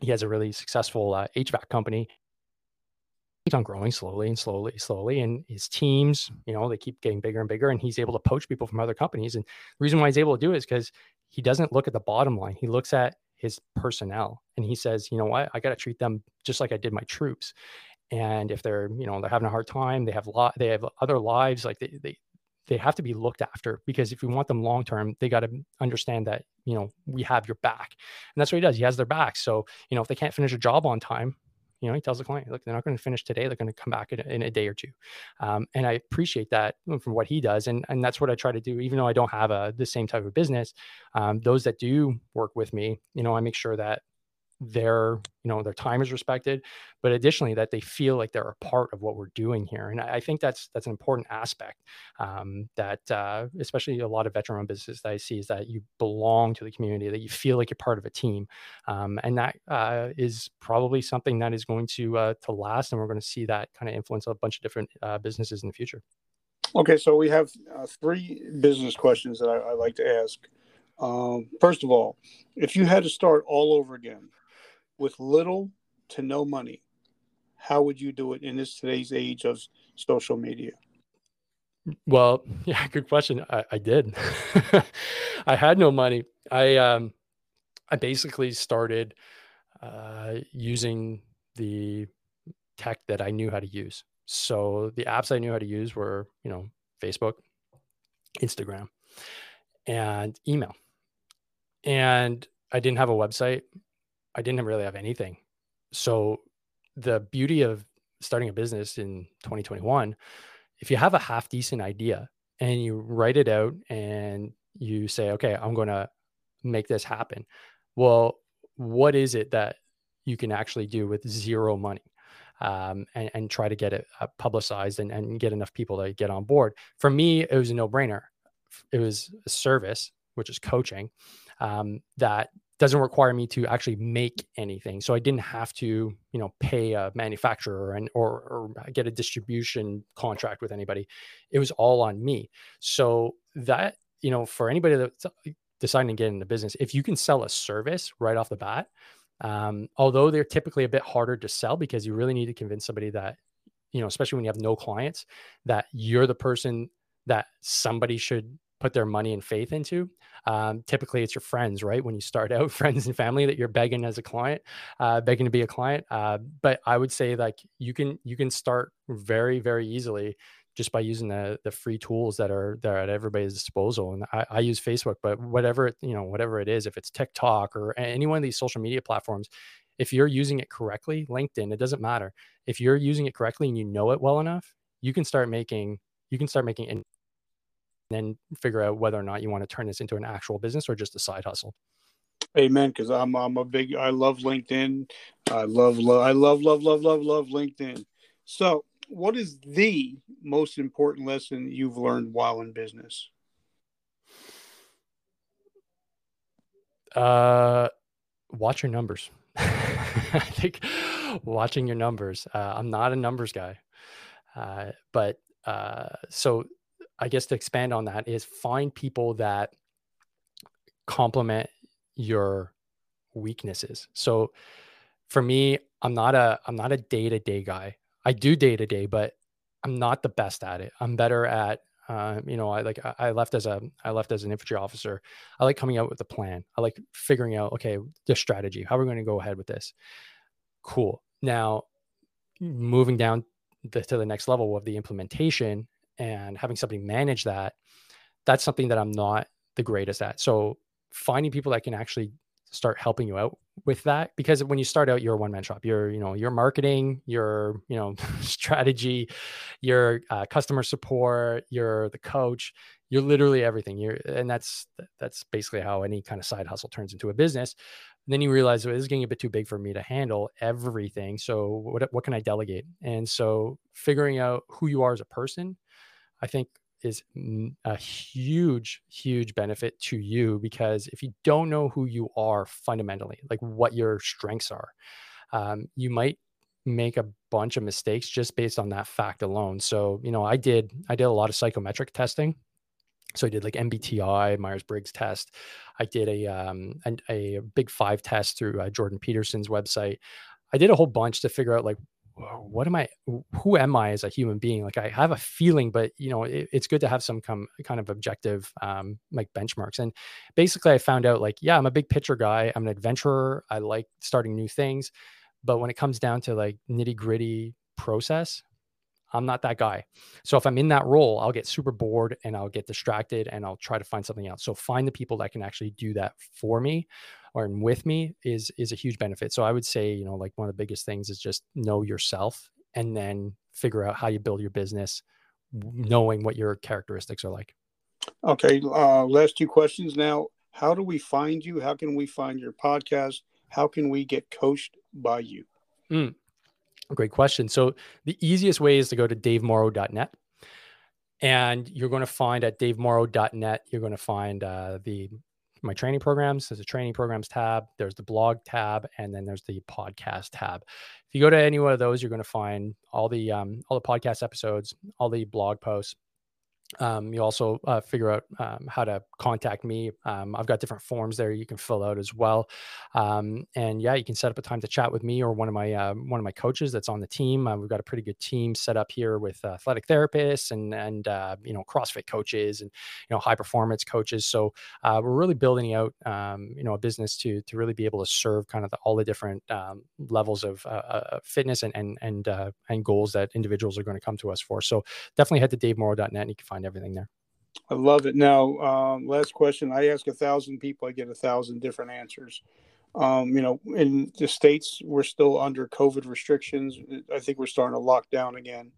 He has a really successful uh, hvac company he's on growing slowly and slowly slowly and his teams you know they keep getting bigger and bigger and he's able to poach people from other companies and the reason why he's able to do it is because he doesn't look at the bottom line he looks at his personnel and he says you know what? I got to treat them just like i did my troops. And if they're you know they're having a hard time they have lot they have other lives like they, they they have to be looked after because if we want them long term they got to understand that you know we have your back and that's what he does he has their back so you know if they can't finish a job on time you know he tells the client look they're not going to finish today they're going to come back in in a day or two. Um, and i appreciate that from what he does and and that's what i try to do. Even though i don't have a the same type of business um, those that do work with me you know i make sure that their you know their time is respected but additionally that they feel like they're a part of what we're doing here and i think that's that's an important aspect um, that uh, especially a lot of veteran owned businesses that i see is that you belong to the community that you feel like you're part of a team um, and that uh, is probably something that is going to uh, to last and we're going to see that kind of influence a bunch of different uh, businesses in the future. Okay so we have uh, three business questions that I, I like to ask. Um, first of all if you had to start all over again with little to no money, how would you do it in this today's age of social media? Well, [LAUGHS] yeah, good question. I, I did. [LAUGHS] I had no money. I um, I basically started uh, using the tech that I knew how to use. So the apps I knew how to use were, you know, Facebook, Instagram, and email. And I didn't have a website. I didn't really have anything. So the beauty of starting a business in 2021, if you have a half decent idea and you write it out and you say, okay, I'm going to make this happen. Well, what is it that you can actually do with zero money? Um, and, and, try to get it uh, publicized and, and get enough people to get on board. For me, it was a no brainer. It was a service, which is coaching, um, that doesn't require me to actually make anything. So I didn't have to, you know, pay a manufacturer and or, or get a distribution contract with anybody. It was all on me. So that, you know, for anybody that's deciding to get into business, if you can sell a service right off the bat, um, although they're typically a bit harder to sell because you really need to convince somebody that, you know, especially when you have no clients, that you're the person that somebody should put their money and faith into. Um, typically, it's your friends, right? When you start [LAUGHS] out, friends and family that you're begging as a client, uh, begging to be a client. Uh, but I would say like you can you can start very very easily just by using the the free tools that are that are at everybody's disposal. And I, I use Facebook, but whatever you know, whatever it is, if it's TikTok or any one of these social media platforms, if you're using it correctly, LinkedIn, it doesn't matter. If you're using it correctly and you know it well enough, you can start making you can start making then figure out whether or not you want to turn this into an actual business or just a side hustle. Amen. Because I'm I'm a big I love LinkedIn. I love love I love love love love love LinkedIn. So, what is the most important lesson you've learned while in business? Uh, watch your numbers. [LAUGHS] I think watching your numbers. Uh, I'm not a numbers guy, uh, but uh, so I guess to expand on that is find people that complement your weaknesses. So for me, I'm not a I'm not a day to day guy. I do day to day, but I'm not the best at it. I'm better at uh, you know, I like I left as a I left as an infantry officer. I like coming out with a plan. I like figuring out okay the strategy. How are we going to go ahead with this? Cool. Now, moving down the, to the next level of the implementation and having somebody manage that, that's something that I'm not the greatest at. So finding people that can actually start helping you out with that because when you start out you're a one man shop. You're you know your marketing your you know [LAUGHS] strategy your uh, customer support you're the coach you're literally everything. You're and that's that's basically how any kind of side hustle turns into a business. And then you realize well, this is getting a bit too big for me to handle everything. So what, what can i delegate? And so figuring out who you are as a person i think is a huge, huge benefit to you because if you don't know who you are fundamentally, like what your strengths are, um, you might make a bunch of mistakes just based on that fact alone. So, you know, I did I did a lot of psychometric testing. So I did like MBTI, Myers Briggs test. I did a um a, a big five test through uh, Jordan Peterson's website. I did a whole bunch to figure out like what am I? Who am I as a human being? Like I have a feeling, but you know, it, it's good to have some com- kind of objective, um, like benchmarks. And basically, I found out like, yeah, I'm a big picture guy. I'm an adventurer. I like starting new things, but when it comes down to like nitty gritty process, I'm not that guy. So if I'm in that role, I'll get super bored and I'll get distracted and I'll try to find something else. So find the people that can actually do that for me or with me is is a huge benefit. So I would say, you know, like one of the biggest things is just know yourself and then figure out how you build your business knowing what your characteristics are like. Okay, uh last two questions now. How do we find you? How can we find your podcast? How can we get coached by you? Mm, Great question. So the easiest way is to go to davemorrow.net. And you're going to find at davemorrow.net, you're going to find uh, the my training programs. There's a training programs tab, there's the blog tab, and then there's the podcast tab. If you go to any one of those, you're going to find all the um, all the podcast episodes, all the blog posts, um, you also uh, figure out um, how to contact me. Um, I've got different forms there you can fill out as well. Um, and yeah, you can set up a time to chat with me or one of my uh, one of my coaches that's on the team. Uh, we've got a pretty good team set up here with athletic therapists and and uh, you know CrossFit coaches and you know high performance coaches. So uh, we're really building out um, you know a business to to really be able to serve kind of the, all the different um, levels of uh, fitness and and and and goals that individuals are going to come to us for. So definitely head to davemorrow.net and you can find find everything there. I love it. Now, um, last question. I ask a thousand people, I get a thousand different answers. Um, you know, in the states, we're still under COVID restrictions. I think we're starting to lock down again.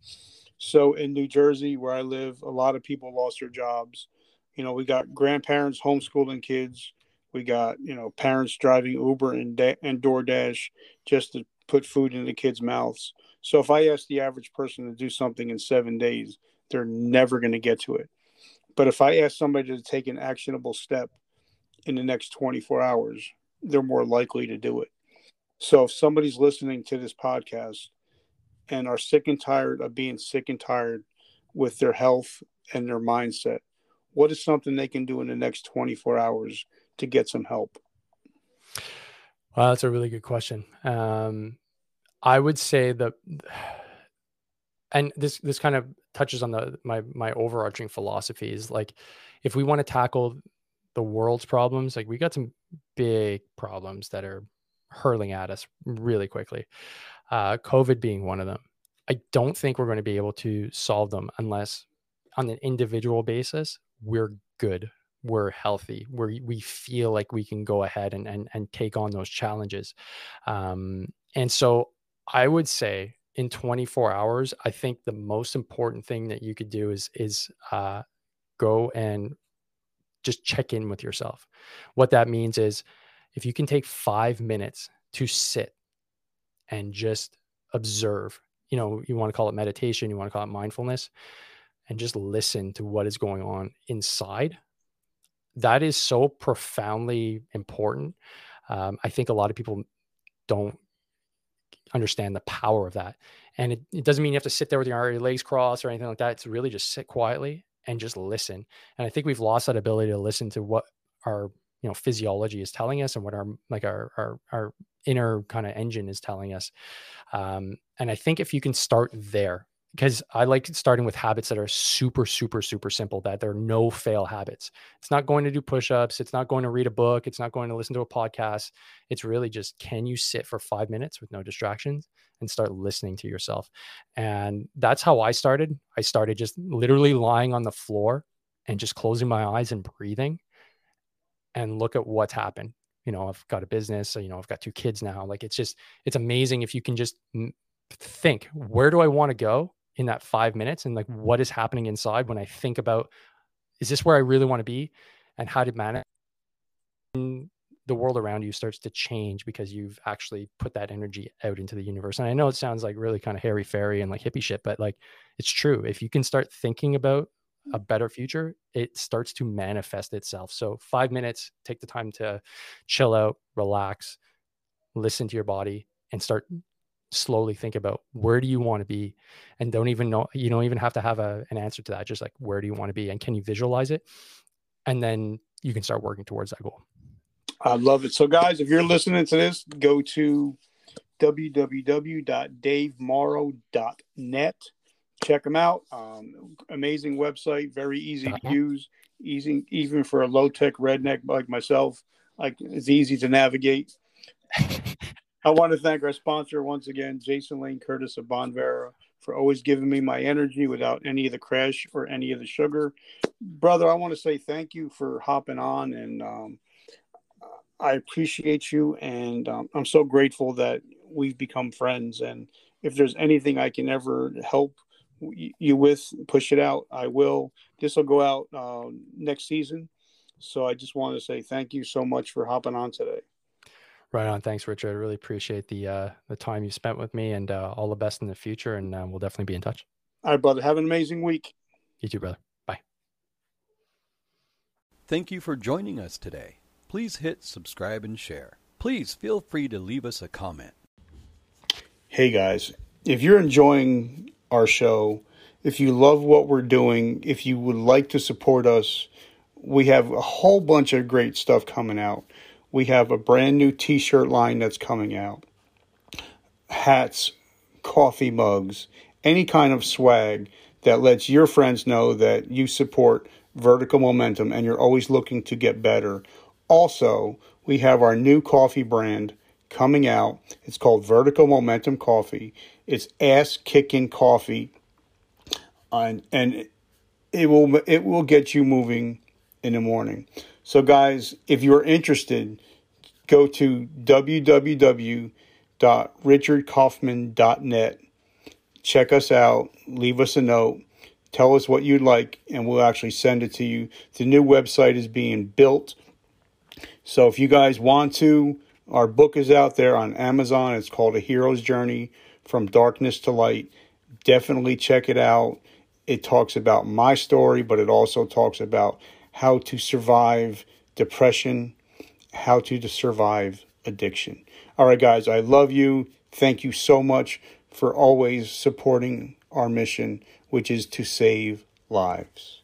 So in New Jersey, where I live, a lot of people lost their jobs. You know, we got grandparents homeschooling kids. We got you know parents driving Uber and da- and DoorDash just to put food in the kids' mouths. So if I ask the average person to do something in seven days, they're never going to get to it. But if I ask somebody to take an actionable step in the next 24 hours, they're more likely to do it. So if somebody's listening to this podcast and are sick and tired of being sick and tired with their health and their mindset, what is something they can do in the next 24 hours to get some help? Well, that's a really good question. Um, I would say that and this this kind of touches on the my my overarching philosophy is like if we want to tackle the world's problems like we got some big problems that are hurling at us really quickly uh, covid being one of them. I don't think we're going to be able to solve them unless on an individual basis we're good we're healthy we we feel like we can go ahead and and, and take on those challenges. Um, and so i would say in 24 hours, I think the most important thing that you could do is is uh, go and just check in with yourself. What that means is if you can take five minutes to sit and just observe, you know, you want to call it meditation, you want to call it mindfulness, and just listen to what is going on inside. That is so profoundly important. Um, I think a lot of people don't understand the power of that. And it, it doesn't mean you have to sit there with your legs crossed or anything like that. It's really just sit quietly and just listen. And I think we've lost that ability to listen to what our you know physiology is telling us and what our like our our, our inner kind of engine is telling us. Um, and I think if you can start there, because I like starting with habits that are super, super, super simple, that there are no fail habits. It's not going to do push ups. It's not going to read a book. It's not going to listen to a podcast. It's really just can you sit for five minutes with no distractions and start listening to yourself? And that's how I started. I started just literally lying on the floor and just closing my eyes and breathing and look at what's happened. You know, I've got a business, so, you know, I've got two kids now. Like it's just, it's amazing if you can just think, where do I want to go? In that five minutes and like what is happening inside when I think about is this where I really want to be and how to manage the world around you starts to change because you've actually put that energy out into the universe. And I know it sounds like really kind of hairy fairy and like hippie shit, but like it's true. If you can start thinking about a better future, it starts to manifest itself. So five minutes, take the time to chill out, relax, listen to your body, and start slowly think about where do you want to be and don't even know you don't even have to have a, an answer to that just like where do you want to be and can you visualize it? And then you can start working towards that goal. I love it. So guys if you're listening to this go to www.davemorrow.net check them out. Um, amazing website very easy to use easy even for a low-tech redneck like myself like it's easy to navigate [LAUGHS] I want to thank our sponsor once again, Jason Lane Curtis of Bonvera, for always giving me my energy without any of the crash or any of the sugar. Brother, I want to say thank you for hopping on, and um, I appreciate you, and um, I'm so grateful that we've become friends. And if there's anything I can ever help you with, push it out. I will. This will go out uh, next season. So I just want to say thank you so much for hopping on today. Right on. Thanks, Richard. I really appreciate the uh, the time you spent with me, and uh, all the best in the future. And uh, we'll definitely be in touch. All right, brother. Have an amazing week. You too, brother. Bye. Thank you for joining us today. Please hit subscribe and share. Please feel free to leave us a comment. Hey guys, if you're enjoying our show, if you love what we're doing, if you would like to support us, we have a whole bunch of great stuff coming out we have a brand new t shirt line that's coming out hats, coffee mugs, any kind of swag that lets your friends know that you support vertical momentum and you're always looking to get better. Also, we have our new coffee brand coming out. It's called Vertical Momentum Coffee. It's ass kicking coffee, and and it will it will get you moving in the morning. So, guys, if you're interested, go to www.richardkaufman.net. Check us out, leave us a note, tell us what you'd like, and we'll actually send it to you. The new website is being built. So, if you guys want to, our book is out there on Amazon. It's called A Hero's Journey from Darkness to Light. Definitely check it out. It talks about my story, but it also talks about how to survive depression, how to survive addiction. All right, guys, I love you. Thank you so much for always supporting our mission, which is to save lives.